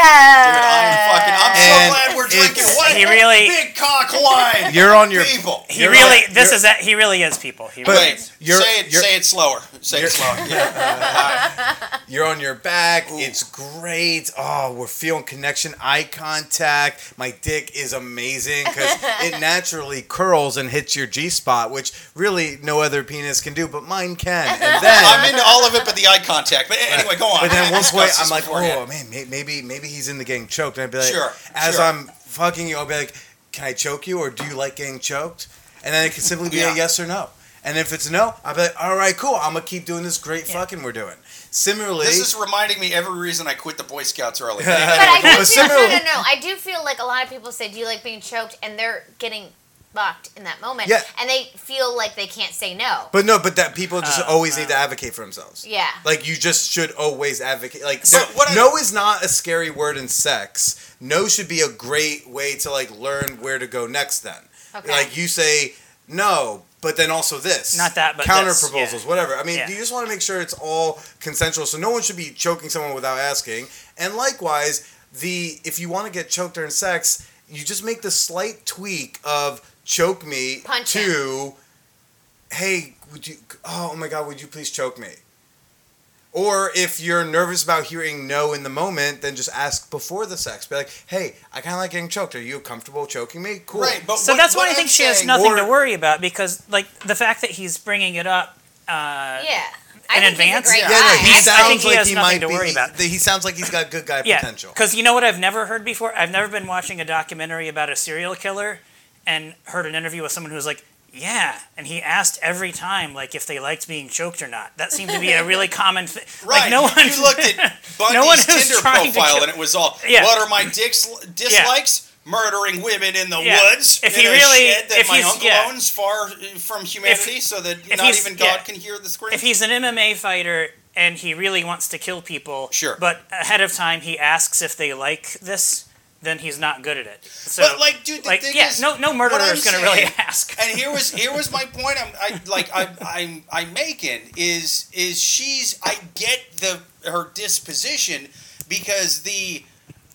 I'm fucking. I'm so glad we're drinking it's- what He really- big cock wine. You're on your- people. He You're really, right. this is that. He really is people. He But- really Wait. You're- say it. you're- say it slower. Say it slower. Yeah. You're on your back. It's great. Oh, we're feeling connection, eye contact. My dick is amazing because it naturally curls and hits your G spot, which really no other penis can do, but mine can. And then I'm into all of it, but the eye contact. But anyway, go on. But then I one discussed point, I'm like, beforehand. oh man, maybe maybe he's into getting choked. And I'd be like, Sure, as sure. I'm fucking you, I'll be like, can I choke you, or do you like getting choked? And then it can simply be Yeah. a yes or no. And if it's no, I'll be like, all right, cool. I'm gonna keep doing this great Yeah. fucking we're doing. Similarly, This is reminding me every reason I quit the Boy Scouts early. But I do feel, no, no, no. I do feel like a lot of people say, "Do you like being choked?" and they're getting fucked in that moment, Yeah. and they feel like they can't say no. but no, but that people just Uh, always uh. need to advocate for themselves. yeah. Like you just should always advocate. Like So there- what I- no is not a scary word in sex. No should be a great way to like learn where to go next. Then, Okay. like you say no, but then also this. Not that, but counter this, proposals, yeah. whatever. I mean, Yeah. you just want to make sure it's all consensual. So no one should be choking someone without asking. And likewise, the if you want to get choked during sex, you just make the slight tweak of choke me Punch to hey, would you? Oh my God, would you please choke me? Or if you're nervous about hearing no in the moment, then just ask before the sex. Be like, hey, I kind of like getting choked. Are you comfortable choking me? Cool. Right, but So what- that's what why I I'm think she has nothing or- to worry about because, like, the fact that he's bringing it up. Uh, Yeah. I in advance? He's a Yeah, great no, he I- I sounds think he like has he nothing might to be. worry about. He sounds like he's got good guy Yeah, potential. because you know what I've never heard before? I've never been watching a documentary about a serial killer and heard an interview with someone who was like, yeah, and he asked every time like if they liked being choked or not. That seemed to be a really common thing. Right. Like no you- one you looked at Bundy's no one Tinder profile and it was all, Yeah. what are my dicks, dislikes? Murdering women in the Yeah. woods If he really- if my he's- uncle yeah. owns far from humanity so that not even God yeah. can hear the scream. if he's an MMA fighter and he really wants to kill people, Sure. but ahead of time he asks if they like this, then he's not good at it. So, but like, dude, the like, thing yeah, is, no, no murderer is going to really ask. and here was here was my point. I'm I like I, I'm I'm making is is she's I get the her disposition because the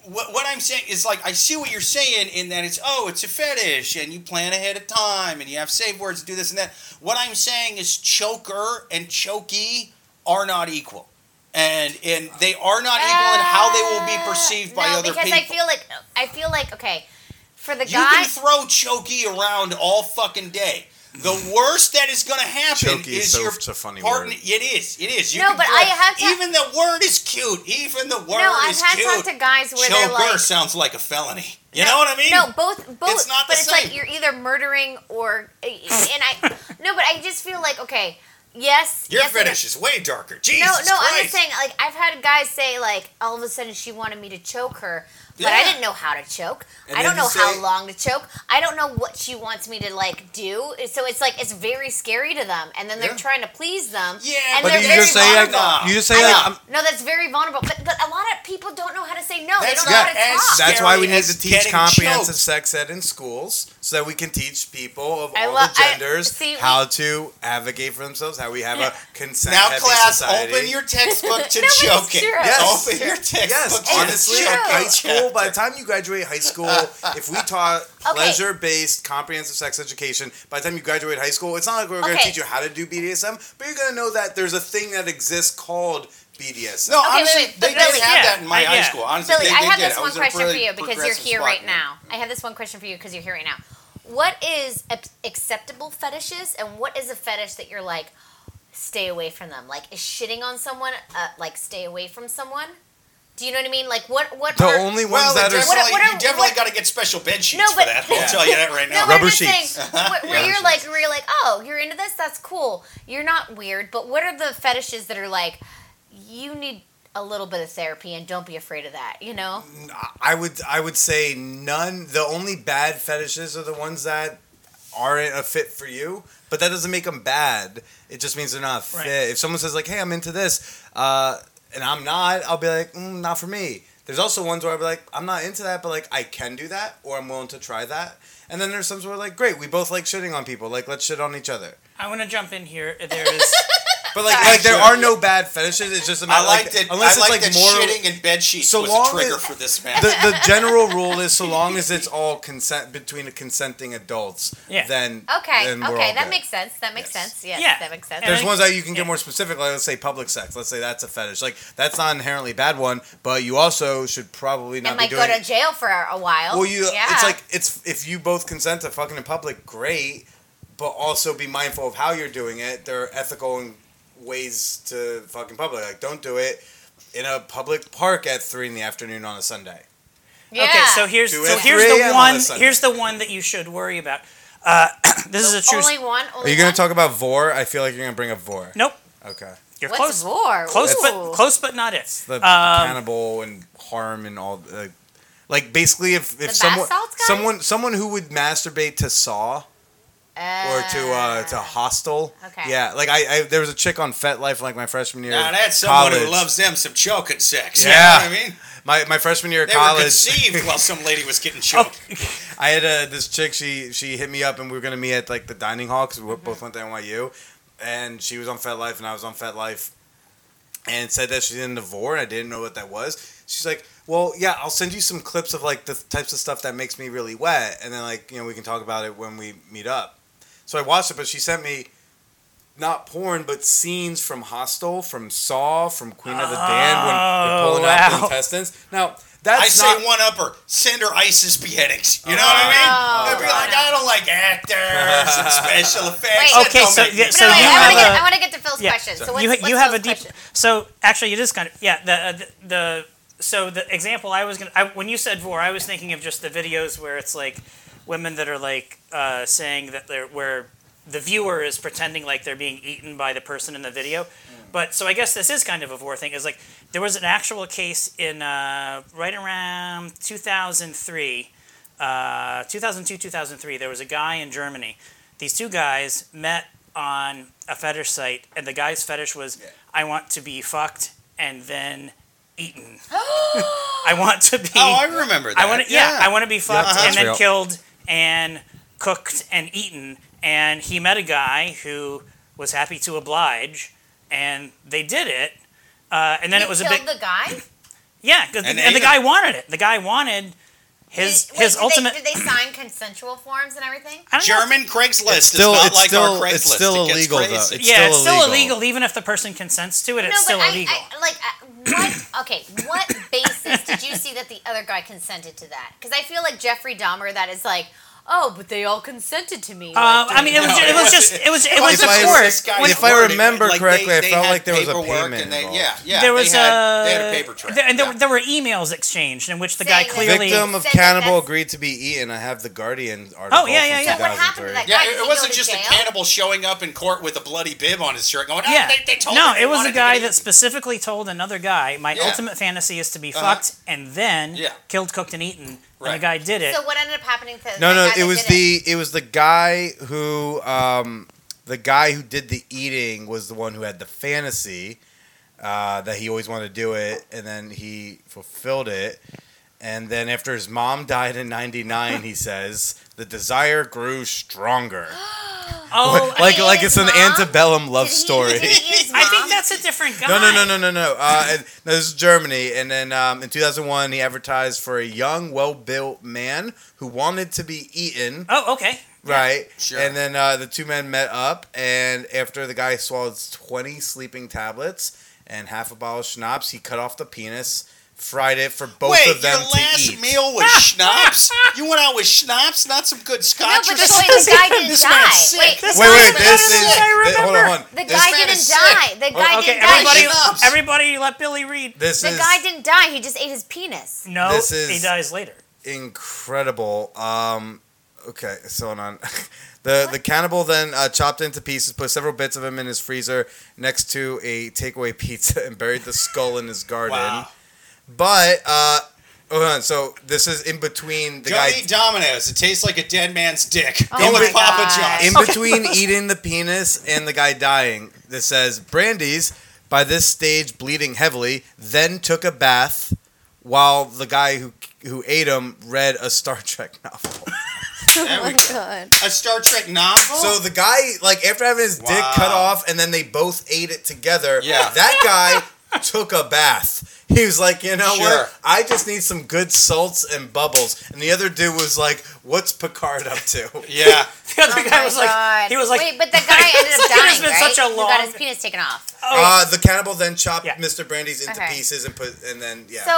what, what I'm saying is like I see what you're saying in that it's oh it's a fetish and you plan ahead of time and you have safe words to do this and that. What I'm saying is choker and chokey are not equal. And and they are not equal in how they will be uh, perceived by no, other because people. Because I feel like I feel like okay, for the You can throw Chokey around all fucking day. The mm. worst that is going to happen Chokey is is so- your it's a funny partner. word. It is. It is. You No, but throw- I have to- Even the word is cute. Even the word is cute. no, I've had cute. talked to guys where they're like. sounds like a felony. You no, know what I mean? No, both, both. It's not but the it's same. like you're either murdering or, eh, and I. No, but I just feel like okay, yes. Your yes fetish is way darker. Jesus No, no, I'm just saying. Like I've had guys say, like all of a sudden she wanted me to choke her, but I didn't know how to choke. And I don't know you how long to choke. I don't know what she wants me to like do. So it's like it's very scary to them, and then they're Yeah. trying to please them. Yeah, and But they're you very just say like, vulnerable. you just say I like. I'm, no, that's very vulnerable. But but a lot of people don't know how to say no. That's they don't know not how to talk. That's why we need to teach getting comprehensive choked. sex ed in schools so that we can teach people of I all lo- the I- genders see, we- how to advocate for themselves, how we have a consent now, heavy class, society. open your textbook to No, choking. true. Yes. Open your textbook Yes, honestly, true. choking. high school, by the time you graduate high school, if we taught pleasure based comprehensive sex education, by the time you graduate high school, it's not like we're going to Okay. teach you how to do BDSM, but you're going to know that there's a thing that exists called BDSM. No, Okay, honestly, wait, they but did Billy- have Yeah, that in my I- high yeah. school. Honestly, Billy, they, I they have did. this I one was a question really for you because you're progressive here spot right here. now. I have this one question for you because you're here right now. What is ac- acceptable fetishes and what is a fetish that you're like, stay away from them? Like, is shitting on someone, uh, like, stay away from someone? Do you know what I mean? Like, what, what The are... only ones Well, that are. What- definitely, what are- you definitely got to get special bed sheets No, for but- that. I'll tell you that right now. No, Rubber sheets. saying, where, where Rubber you're like, where you're like, oh, you're into this. That's cool. You're not weird, but what are the fetishes that are like, you need a little bit of therapy and don't be afraid of that. You know? I would I would say none. The only bad fetishes are the ones that aren't a fit for you, but that doesn't make them bad. It just means they're not a fit. Right. If someone says like, "Hey, I'm into this," uh, and I'm not, I'll be like, mm, not for me. There's also ones where I'll be like, I'm not into that, but like I can do that, or I'm willing to try that. And then there's some where like, great, we both like shitting on people, like let's shit on each other. I want to jump in here. There is. But like, like there are no bad fetishes. It's just a matter like like, that. unless I it's like like that moral. shitting in bed sheets So was long a trigger as- for this man. the, the general rule is so long as it's all consent between consenting adults, Yeah. then Okay, then we're okay, all that good. makes sense. That makes Yes. sense. Yes, Yeah. that makes sense. There's ones that you can get yeah. more specific, like let's say public sex. Let's say that's a fetish. Like that's not inherently a bad one, but you also should probably not and be might doing. go to jail for a while. well, you yeah. it's like it's if you both consent to fucking in public, great, but also be mindful of how you're doing it. There are ethical and ways to fucking public. Like don't do it in a public park at three in the afternoon on a Sunday. yeah. Okay, so here's so here's the a.m. on one here's the one that you should worry about. Uh, this is a true. only one. Are you gonna talk about vore? I feel like you're gonna bring up vore. Nope, Okay. you're What's close. vore? Close, Ooh. but close, but not it. The Um, cannibal and harm and all. Uh, like basically, if if bath someone someone someone who would masturbate to Saw or to uh to Hostel. Okay. Yeah, like I, I there was a chick on FetLife like my freshman year. now that's someone college. who loves them some choking sex. Yeah. You know what I mean? my my freshman year of They were college. conceived while some lady was getting oh, choked. I had a this chick. She she hit me up and we were gonna meet at like the dining hall because we Mm-hmm. both went to NYU, and she was on FetLife and I was on FetLife, and said that she's into vore and I didn't know what that was. She's like, well, yeah, I'll send you some clips of like the types of stuff that makes me really wet, and then like you know we can talk about it when we meet up. So I watched it, but she sent me. Not porn, but scenes from Hostel, from Saw, from Queen of the Damned when they're pulling out wow. the intestines. Now that's I say not, one upper, send her ISIS beheadings. You know what I mean? Oh, They'd be like, I don't like actors and special effects. Wait. That Okay, don't so- make me yeah, so No, wait, you I want have to get. a- I want to get to Phil's yeah, question. So what's, you what's you have a Phil's deep. question? So actually, it is kind of yeah. The uh, the, the so the example I was gonna I, when you said vore, I was thinking of just the videos where it's like women that are like uh, saying that they're where the viewer is pretending like they're being eaten by the person in the video. But so I guess this is kind of a vore thing. Is like there was an actual case in uh, right around 2003, uh, 2002, 2003. There was a guy in Germany. These two guys met on a fetish site, and the guy's fetish was, "I want to be fucked and then eaten. I want to be. Oh, I remember that. I want to. Yeah, I want to be fucked uh-huh. and then killed and cooked and eaten. And he met a guy who was happy to oblige, and they did it. Uh, and then You it was a killed big the guy. yeah, 'cause And the, and the guy wanted it. The guy wanted his wait, his did ultimate. They, did they sign consensual forms and everything? I don't know. German Craigslist It's still is not it's like still our Craigslist. it's still it gets illegal crazy. though. It's yeah, still it's still illegal. illegal. Even if the person consents to it, it's no, still but illegal. I, I like uh, what? Okay, what basis did you see that the other guy consented to that? Because I feel like Jeffrey Dahmer, that is like, oh, but they all consented to me. uh, like, I mean, it was No, it it was just it was it If was I- a if court. If I wording, remember like, correctly, I they felt like there was a paperwork payment and they- yeah, yeah. there was they had, uh, they had a paper trail. there, and there, yeah. were- there were emails exchanged in which the guy Saying that- clearly Victim of cannibal agreed to be eaten. I have the Guardian article. Oh, yeah, from yeah, yeah. So what happened to 2003. that Yeah, guy? it, it wasn't to just a cannibal showing up in court with a bloody bib on his shirt going, oh, Yeah. they, they told no, me it was a guy that specifically told another guy, my ultimate fantasy is to be Uh-huh. fucked and then Yeah. killed, cooked, and eaten. And the guy did it. So what ended up happening to No, the no, guy it that was the it was the guy who um the guy who did the eating was the one who had the fantasy uh, that he always wanted to do it, and then he fulfilled it. And then after his mom died in '99, he says the desire grew stronger. oh, like he like it's his an antebellum love story. did he eat his I think mom? That's a different guy. No, no, no, no, no, no. Uh, and- no, this is Germany, and then um, in 2001, he advertised for a young, well-built man who wanted to be eaten. Oh, okay. Right. Sure. And then uh, the two men met up, and after the guy swallowed 20 sleeping tablets and half a bottle of schnapps, he cut off the penis, fried it for both Wait, of them your to last eat. meal was schnapps? You went out with schnapps, not some good scotch No, scotch but or the, something? wait, the guy didn't This die. man's sick. Wait, This the Wait, guy wait, this is- is. I th- hold on, hold on. The This guy didn't die. sick. The guy okay, didn't die. everybody, Schnapps. everybody, let Billy read. This The is guy didn't die. He just ate his penis. No, This is- he dies later. incredible. Um, okay, so hold on. the the cannibal then uh, chopped into pieces, put several bits of him in his freezer next to a takeaway pizza, and buried the skull in his garden. Wow. But uh, hold on. So this is in between the Don't guy. eat Domino's. It tastes like a dead man's dick. Oh Go my with Papa God. John's. in between eating the penis and the guy dying. This says Brandes by this stage bleeding heavily, then took a bath while the guy who who ate him read a Star Trek novel. There we go. God. A Star Trek novel. So the guy, like, after having his dick cut off, and then they both ate it together. Yeah. that guy took a bath. He was like, you know Sure. what? I just need some good salts and bubbles. And the other dude was like, "What's Picard up to?" yeah. The other Oh guy my was like, he was like, wait, but the guy ended up dying, it's been right? such a He got his penis taken off. Uh, the cannibal then chopped Yeah. Mr. Brandes into Okay. pieces and put, and then yeah. So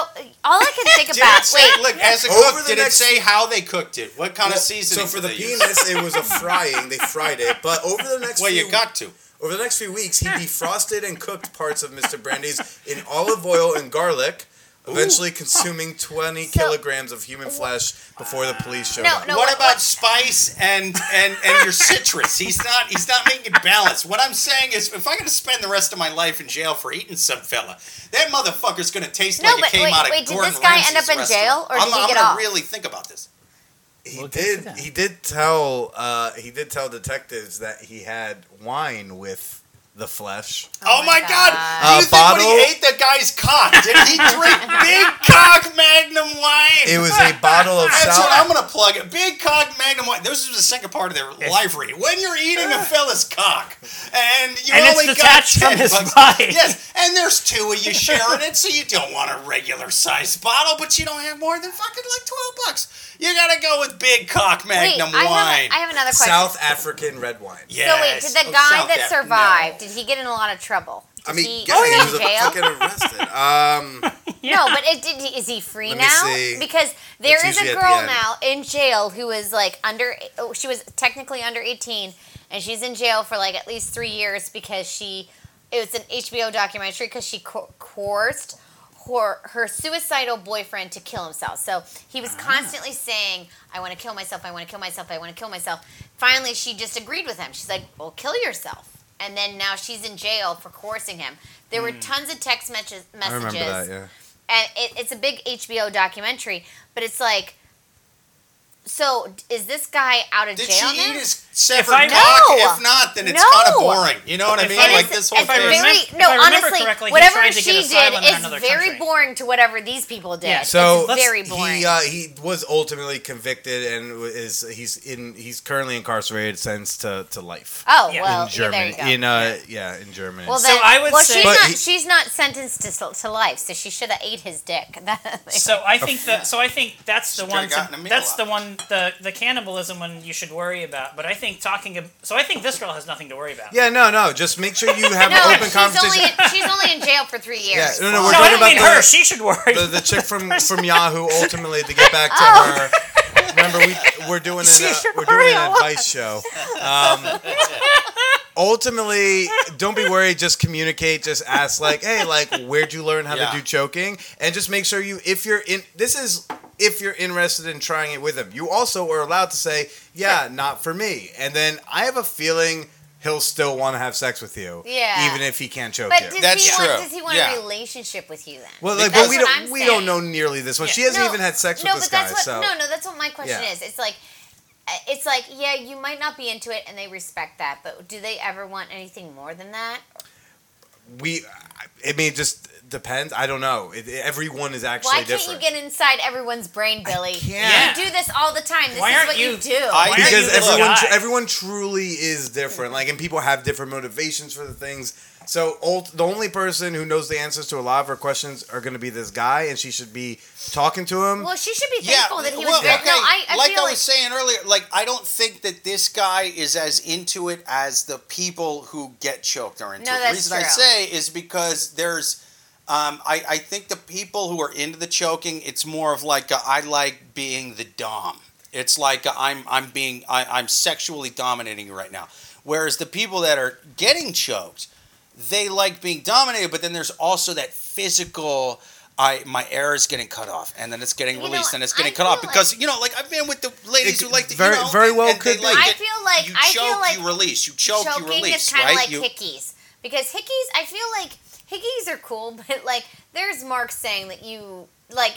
all I can think Did about. say, Wait, look, as a Over cook, the did next- it say how they cooked it? What kind of Well, seasoning? so for did the they use? penis, it was a frying. They fried it, but over the next Well, few you got to. Over the next few weeks, he defrosted and cooked parts of Mr. Brandes in olive oil and garlic, eventually consuming 20 So- kilograms of human flesh before the police showed No, up. no. what what- about what- spice and and and your citrus? He's not he's not making it balanced. What I'm saying is, if I'm going to spend the rest of my life in jail for eating some fella, that motherfucker's going to taste No, like but it came wait, out of wait, did Gordon this guy Ramsay's end up in restaurant. jail, or I'm, did he I'm get gonna off? really think about this. He We'll did. He did tell. Uh, he did tell detectives that he had wine with the flesh. Oh, Oh my my god! God. Do you A think when bottle- he ate the guy's cock, did he drink big cock magnum wine? It was a bottle of That's South. what I'm gonna plug it. Big cock magnum wine. This is the second part of their live read. When you're eating a fella's cock, and you And it's only detached got from 10 his bucks- body. Yes, and there's two of you sharing it, so you don't want a regular sized bottle, but you don't have more than fucking like twelve bucks. You gotta go with big cock wait, magnum I wine. have, I have another question. South African red wine. yes. So wait, did the Oh, guy South that Af- survived, no. did he get in a lot of trouble? I mean, he, yeah, was he he was fucking arrested. Um, No, but it did. Is he free Let me now? see. Because there That's is a usually at the girl now in jail who is like under. oh, She was technically under eighteen, and she's in jail for like at least three years because she. It was an HBO documentary because she co- coerced her her suicidal boyfriend to kill himself. So he was ah. constantly saying, "I want to kill myself. I want to kill myself. I want to kill myself." Finally, she just agreed with him. She's like, "Well, kill yourself." And then now she's in jail for coercing him. There were hmm. tons of text messages. I remember that. Yeah. and it, it's a big HBO documentary. But it's like, so is this guy out of Did jail now? Eat severed I- cock? No. If not, then it's No. kind of boring. You know what I mean? It like is- this whole thing. I remember- very if no. I honestly, correctly, whatever tried to get she did asylum is very country. boring to whatever these people did. Yeah. So it's very boring. he uh, he was ultimately convicted and is he's in he's currently incarcerated, sentenced to, to life oh Yeah. well, in Germany. yeah, there you go. in uh yeah in Germany. well, So I would well, say- she's not. he- she's not sentenced to, to life, so she should have ate his dick. So I think that. So I think that's the one. gotten a To, meal that's the one. The the cannibalism one you should worry about. But I think talking. ab- So I think this girl has nothing to worry about. yeah, no, no. Just make sure you have no, an open she's conversation. in, she's only in jail for three yeah, years. no, no. We're No, talking don't about mean the, her. She should worry. the the chick from from Yahoo. Ultimately, to get back to Oh. her. Remember, we we're doing an uh, we're doing an advice show. Um, ultimately, don't be worried. Just communicate. Just ask, like, hey, like, where'd you learn how Yeah. to do choking? And just make sure you, if you're in, this is if you're interested in trying it with him. You also are allowed to say, yeah, not for me. And then I have a feeling. He'll still want to have sex with you, Yeah. even if he can't choke But you. does That's he true. want? Does he want Yeah. a relationship with you then? Well, like, That's but we don't I'm we don't know nearly this one. Yeah. She hasn't No, even had sex no, with this but that's guy. what, so No, no, that's what my question Yeah. is. It's like, uh, it's like, yeah, you might not be into it, and they respect that, but do they ever want anything more than that? we, I mean, just depends. I don't know. It, it- everyone is actually Why can't different. you get inside everyone's brain, Billy? can't. You do this all the time. This Why is aren't what you, you- do. I- because you everyone guy? everyone truly is different. Like, and people have different motivations for the things. So ult- the only person who knows the answers to a lot of her questions are going to be this guy, and she should be talking to him. well, she should be Yeah, thankful that he well, was there. okay, No, I, I like feel I was like saying earlier, like I don't think that this guy is as into it as the people who get choked are into No, it. The that's reason I say is because there's, um, I, I think the people who are into the choking, it's more of like a, I like being the dom. It's like a, I'm I'm being I, I'm sexually dominating you right now. Whereas the people that are getting choked, they like being dominated, but then there's also that physical. I my air is getting cut off, and then it's getting You know, released, and it's I getting cut off feel because you know, like I've been with the ladies It who like to, very- you know, very well and could they like. I feel like you I choke, feel like you release, you choke, you choking release, is kind of right? like you, hickeys because hickeys. I feel like hickeys are cool, but like there's Mark saying that you like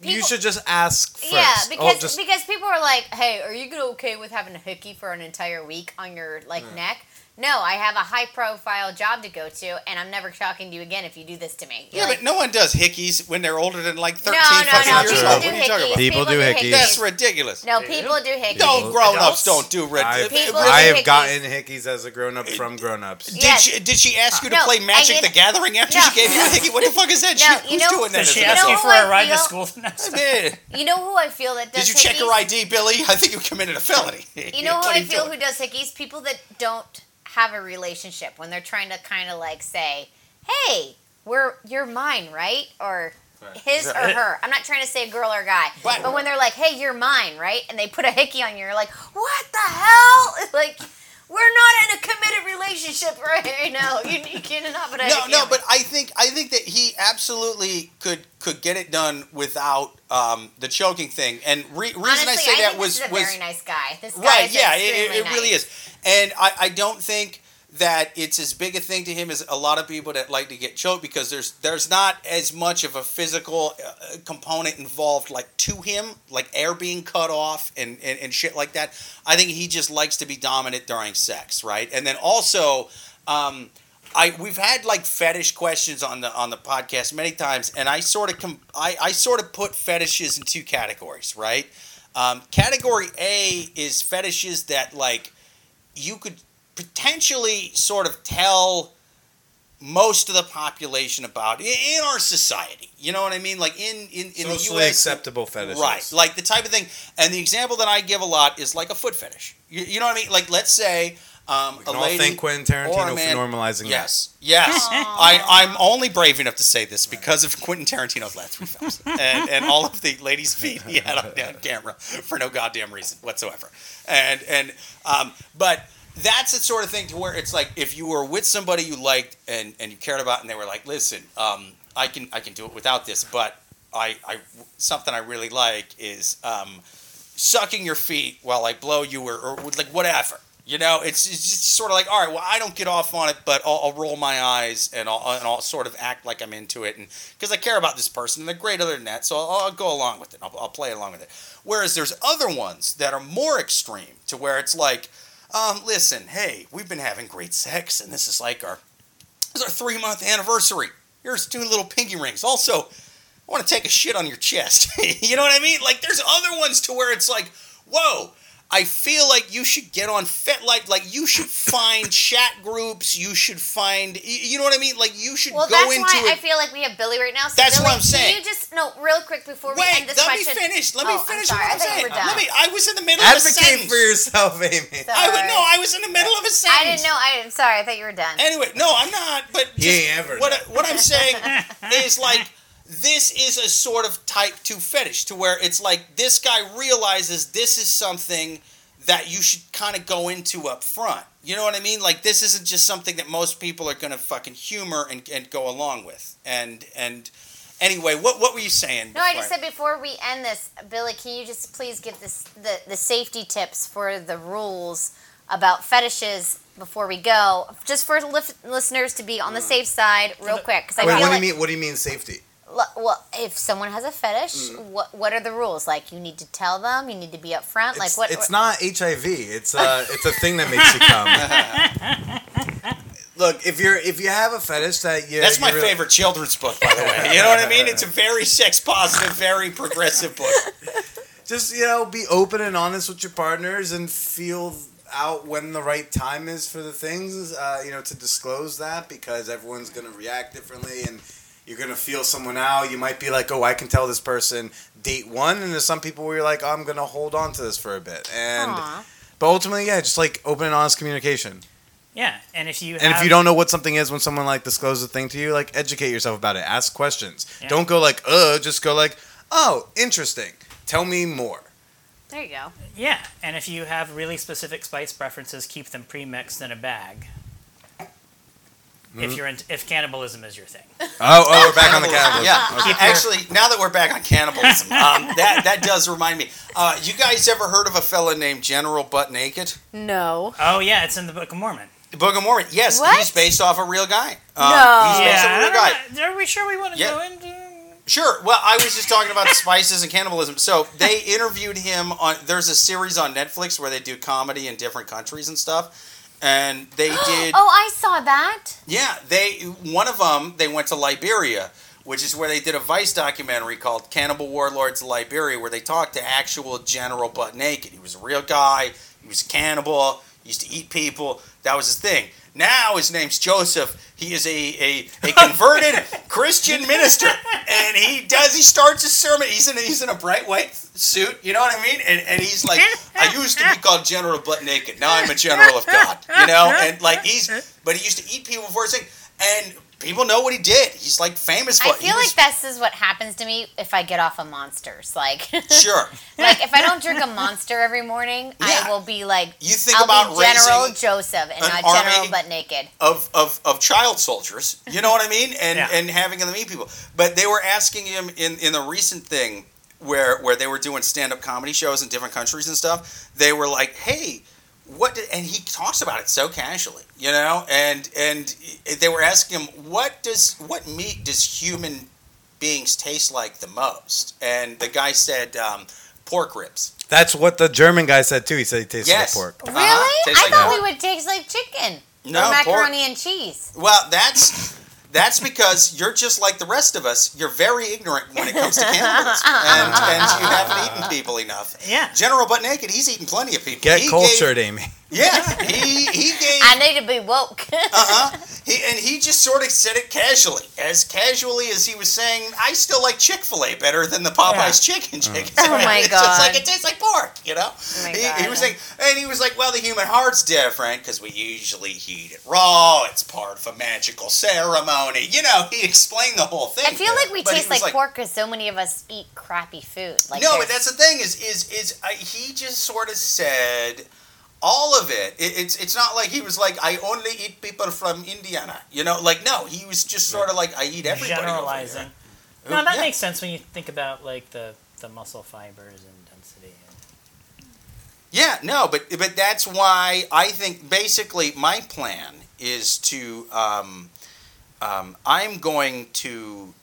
people. you should just ask first. Yeah, Oh, because just- because people are like, "Hey, are you gonna okay with having a hickey for an entire week on your like Mm. neck?" No, I have a high profile job to go to, and I'm never talking to you again if you do this to me. You're Yeah, like, but no one does hickeys when they're older than like 13 no, no, fucking no. years People old. do What are you talking about? People do hickeys. That's ridiculous. No, people do hickeys. No, grown ups don't do red. I've, People I have hickeys. gotten hickeys as a grown up from grown ups. Did Yes. she did she ask you to No, play Magic I the Gathering after No. she gave you a hickey? What the fuck is that? No, shit? you Who's know- doing that? Did she an ask you for a ride to school the next day? You know who I feel that does Did you check hickeys? her ID, Billy? I think you committed a felony. You know who I feel who does hickeys? People that don't have a relationship when they're trying to kind of like say, "Hey, we're you're mine, right?" Or his or her. I'm not trying to say a girl or guy, But- but, when they're like, "Hey, you're mine, right?" and they put a hickey on you, you're like, "What the hell?" Like we're not in a committed relationship right now. You, you cannot put a No, no, but. I think I think that he absolutely could could get it done without um, the choking thing. And re- reason honestly, I say I that was this is a was very nice guy. This guy right. is Yeah, it, it, it really is. And I, I don't think that it's as big a thing to him as a lot of people that like to get choked because there's there's not as much of a physical uh, component involved like to him like air being cut off and, and and shit like that i think he just likes to be dominant during sex right and then also um I we've had like fetish questions on the on the podcast many times, and I sort of com- I, I sort of put fetishes in two categories, right? Um, category A is fetishes that like you could potentially sort of tell most of the population about i- in our society. You know what I mean? Like in in, in the Socially U.S. acceptable fetishes. Right, like the type of thing. And the example that I give a lot is like a foot fetish. You, you know what I mean? Like let's say um, We a can all lady thank Quentin Tarantino man- for normalizing Yes, yes. I, I'm only brave enough to say this because of Quentin Tarantino's last three films and, and all of the ladies' feet he had on, on camera for no goddamn reason whatsoever. And and um, but that's the sort of thing to where it's like if you were with somebody you liked and, and you cared about and they were like, listen, um, I can I can do it without this, but I, I something I really like is um, sucking your feet while I blow you or, or like whatever. You know, it's, it's just sort of like, all right, well, I don't get off on it, but I'll, I'll roll my eyes and I'll, and I'll sort of act like I'm into it, and because I care about this person and they're great other than that, so I'll, I'll go along with it. I'll, I'll play along with it. Whereas there's other ones that are more extreme, to where it's like, um, listen, hey, we've been having great sex, and this is like our this is our three month anniversary. Here's two little pinky rings. Also, I want to take a shit on your chest. you know what I mean? Like, there's other ones to where it's like, whoa, I feel like you should get on FetLife. Like, you should find chat groups. You should find, you know what I mean? Like, you should Well, go that's into why it. I feel like we have Billy right now. So That's Billy, what I'm saying. Can you just no, real quick before we Wait, end this let question? Let me finish. Let Oh, me I'm finish sorry. what I I'm thought you saying. were done. Let me. I was in the middle of a Advocate sentence. for yourself, Amy. I would Sorry. no. I was in the middle of a sentence. I didn't know. I, I'm sorry. I thought you were done. Anyway, no, I'm not. But He just ain't ever what what I'm saying is like this is a sort of type two fetish to where it's like this guy realizes this is something that you should kind of go into up front. You know what I mean? Like this isn't just something that most people are gonna fucking humor and, and go along with. And and anyway, what what were you saying? No, I before just said before we end this, Billy, can you just please give this the, the safety tips for the rules about fetishes before we go, just for lif- listeners to be on the mm. safe side, real quick, because I Wait, feel what do you mean? What do you mean safety? L- well, if someone has a fetish, what what are the rules? Like, you need to tell them, you need to be upfront. Like, It's, what? it's not HIV. It's uh, it's a thing that makes you come. Look, if you're if you have a fetish that you That's my you're- favorite children's book, by the way. You know what I mean? It's a very sex positive, very progressive book. Just you know, be open and honest with your partners and feel out when the right time is for the things. Uh, you know, to disclose that because everyone's gonna react differently and. You're gonna feel someone out. You might be like, "Oh, I can tell this person date one," and there's some people where you're like, oh, "I'm gonna hold on to this for a bit." And Aw. but ultimately, yeah, just like open and honest communication. Yeah, and if you And if you don't know what something is when someone like discloses a thing to you, like educate yourself about it. Ask questions. Yeah. Don't go like, uh, just go like, oh, interesting. Tell me more. there you go. yeah, and if you have really specific spice preferences, keep them pre-mixed in a bag. If you're in, if cannibalism is your thing, Oh, oh, we're back on the cannibalism. Yeah, Okay. actually, now that we're back on cannibalism, um, that that does remind me. Uh, you guys ever heard of a fella named General Butt Naked? No. oh yeah, it's in the Book of Mormon. The Book of Mormon. Yes, What? he's based off a real guy. Um, No. he's based Yeah, off a I real guy. Are we sure we want to Yeah. go into? Sure. Well, I was just talking about spices and cannibalism. So they interviewed him on. There's a series on Netflix where they do comedy in different countries and stuff. And they did. Oh, I saw that. Yeah, they one of them they went to Liberia, which is where they did a Vice documentary called "Cannibal Warlords of Liberia," where they talked to actual General Butt Naked. He was a real guy. He was a cannibal. He used to eat people. That was his thing. Now his name's Joseph. He is a, a, a converted Christian minister, and he does. He starts his sermon. He's in a, he's in a bright white suit. You know what I mean? And, and he's like, I used to be called General Butt Naked. Now I'm a General of God. You know, and like he's, but he used to eat people before his thing, and people know what he did. He's like famous for I it. He feel was- like this is what happens to me if I get off of monsters. Like, Sure. like if I don't drink a monster every morning, Yeah. I will be like, You think I'll about be General Joseph and an not General army Butt Naked. of, of, of child soldiers. You know what I mean? And Yeah. and having them meet people. But they were asking him in, in the recent thing where where they were doing stand up comedy shows in different countries and stuff. They were like, hey. What did, and he talks about it so casually, you know, and and they were asking him, "What does what meat does human beings taste like the most?" And the guy said, um, "Pork ribs." That's what the German guy said too. He said he tastes Yes. like pork. Really? Uh-huh. I like thought pork. we would taste like chicken No, or pork. macaroni and cheese. Well, that's that's because you're just like the rest of us. You're very ignorant when it comes to cannibalism, and, and you haven't eaten people enough. Yeah. General Butt Naked, he's eaten plenty of people. Get He cultured, gave- Amy. Yeah, he he gave. I need to be woke. Uh-huh. He, and he just sort of said it casually, as casually as he was saying, "I still like Chick Fil A better than the Popeyes chicken." chicken. Oh my it's just like it tastes like pork, you know. Oh my he, God. he was saying, and he was like, "Well, the human heart's different because we usually heat it raw. It's part of a magical ceremony." You know, he explained the whole thing. I feel like we But taste was like, pork because so many of us eat crappy food. Like no, but that's the thing is is is I, he just sort of said all of it. it. It's it's not like he was like I only eat people from Indiana. You know, like no, he was just sort of like I eat everybody. Generalizing. No, that Yeah. makes sense when you think about like the, the muscle fibers and density. Yeah, no, but but that's why I think basically my plan is to um, um, I'm going to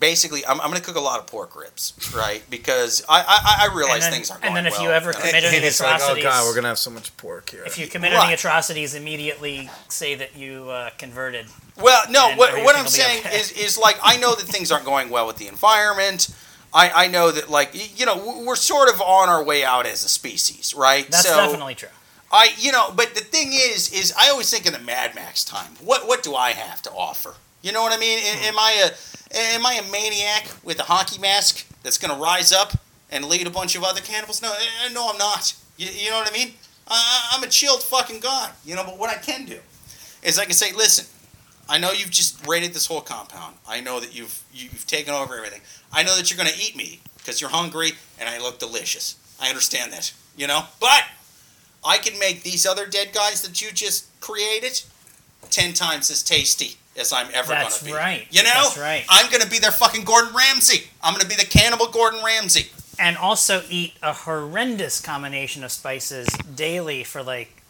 basically I'm, I'm going to cook a lot of pork ribs, right? Because I I, I realize and then, things aren't going well. and then if well. you ever And- commit any Amy's like, oh atrocities, god, we're gonna have so much pork here. if you commit Right. any atrocities, immediately say that you uh, converted. Well, no. What, what I'm saying okay. is, is like I know that things aren't going well with the environment. I, I know that like you know we're sort of on our way out as a species, right? That's so definitely true. I you know, but the thing is, is I always think in the Mad Max time. What what do I have to offer? You know what I mean? A- Am I a am I a maniac with a hockey mask that's going to rise up and lead a bunch of other cannibals? No, eh, no, I'm not. You, you know what I mean? I, I'm a chilled fucking god. You know, but what I can do is I can say, listen, I know you've just raided this whole compound. I know that you've you've taken over everything. I know that you're going to eat me because you're hungry and I look delicious. I understand that. You know, but I can make these other dead guys that you just created ten times as tasty as I'm ever going to be. right. You know, That's right. I'm going to be their fucking Gordon Ramsay. I'm going to be the cannibal Gordon Ramsay. and also eat a horrendous combination of spices daily for like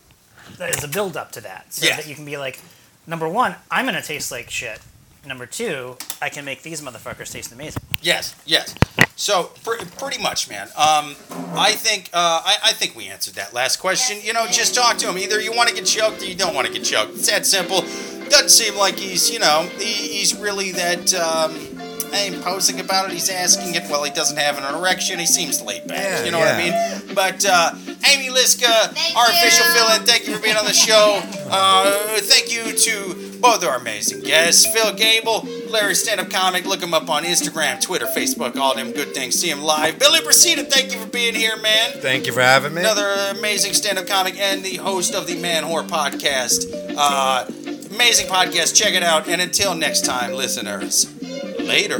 as a build up to that so Yeah. that you can be like number one i'm gonna taste like shit number two i can make these motherfuckers taste amazing Yes, yes. So pr- pretty much, man. Um, I think uh, I, I think we answered that last question. You know, just talk to him. Either you want to get choked or you don't want to get choked. It's that simple. Doesn't seem like he's you know he, he's really that um, imposing about it. He's asking it. Well, he doesn't have an erection. He seems laid back. Yeah, you know what I mean? But uh, Amy Liska, Thank our you. official fill-in, thank you for being on the show. Uh, thank you to both our amazing guests, Phil Gable, Larry Stand Up Comic. Look him up on Instagram, Twitter, Facebook, all them good things. See him live. Billy Procida, thank you for being here, man. Thank you for having me. Another amazing stand-up comic and the host of the Man Whore podcast. Uh, amazing podcast. Check it out. And until next time, listeners, Later.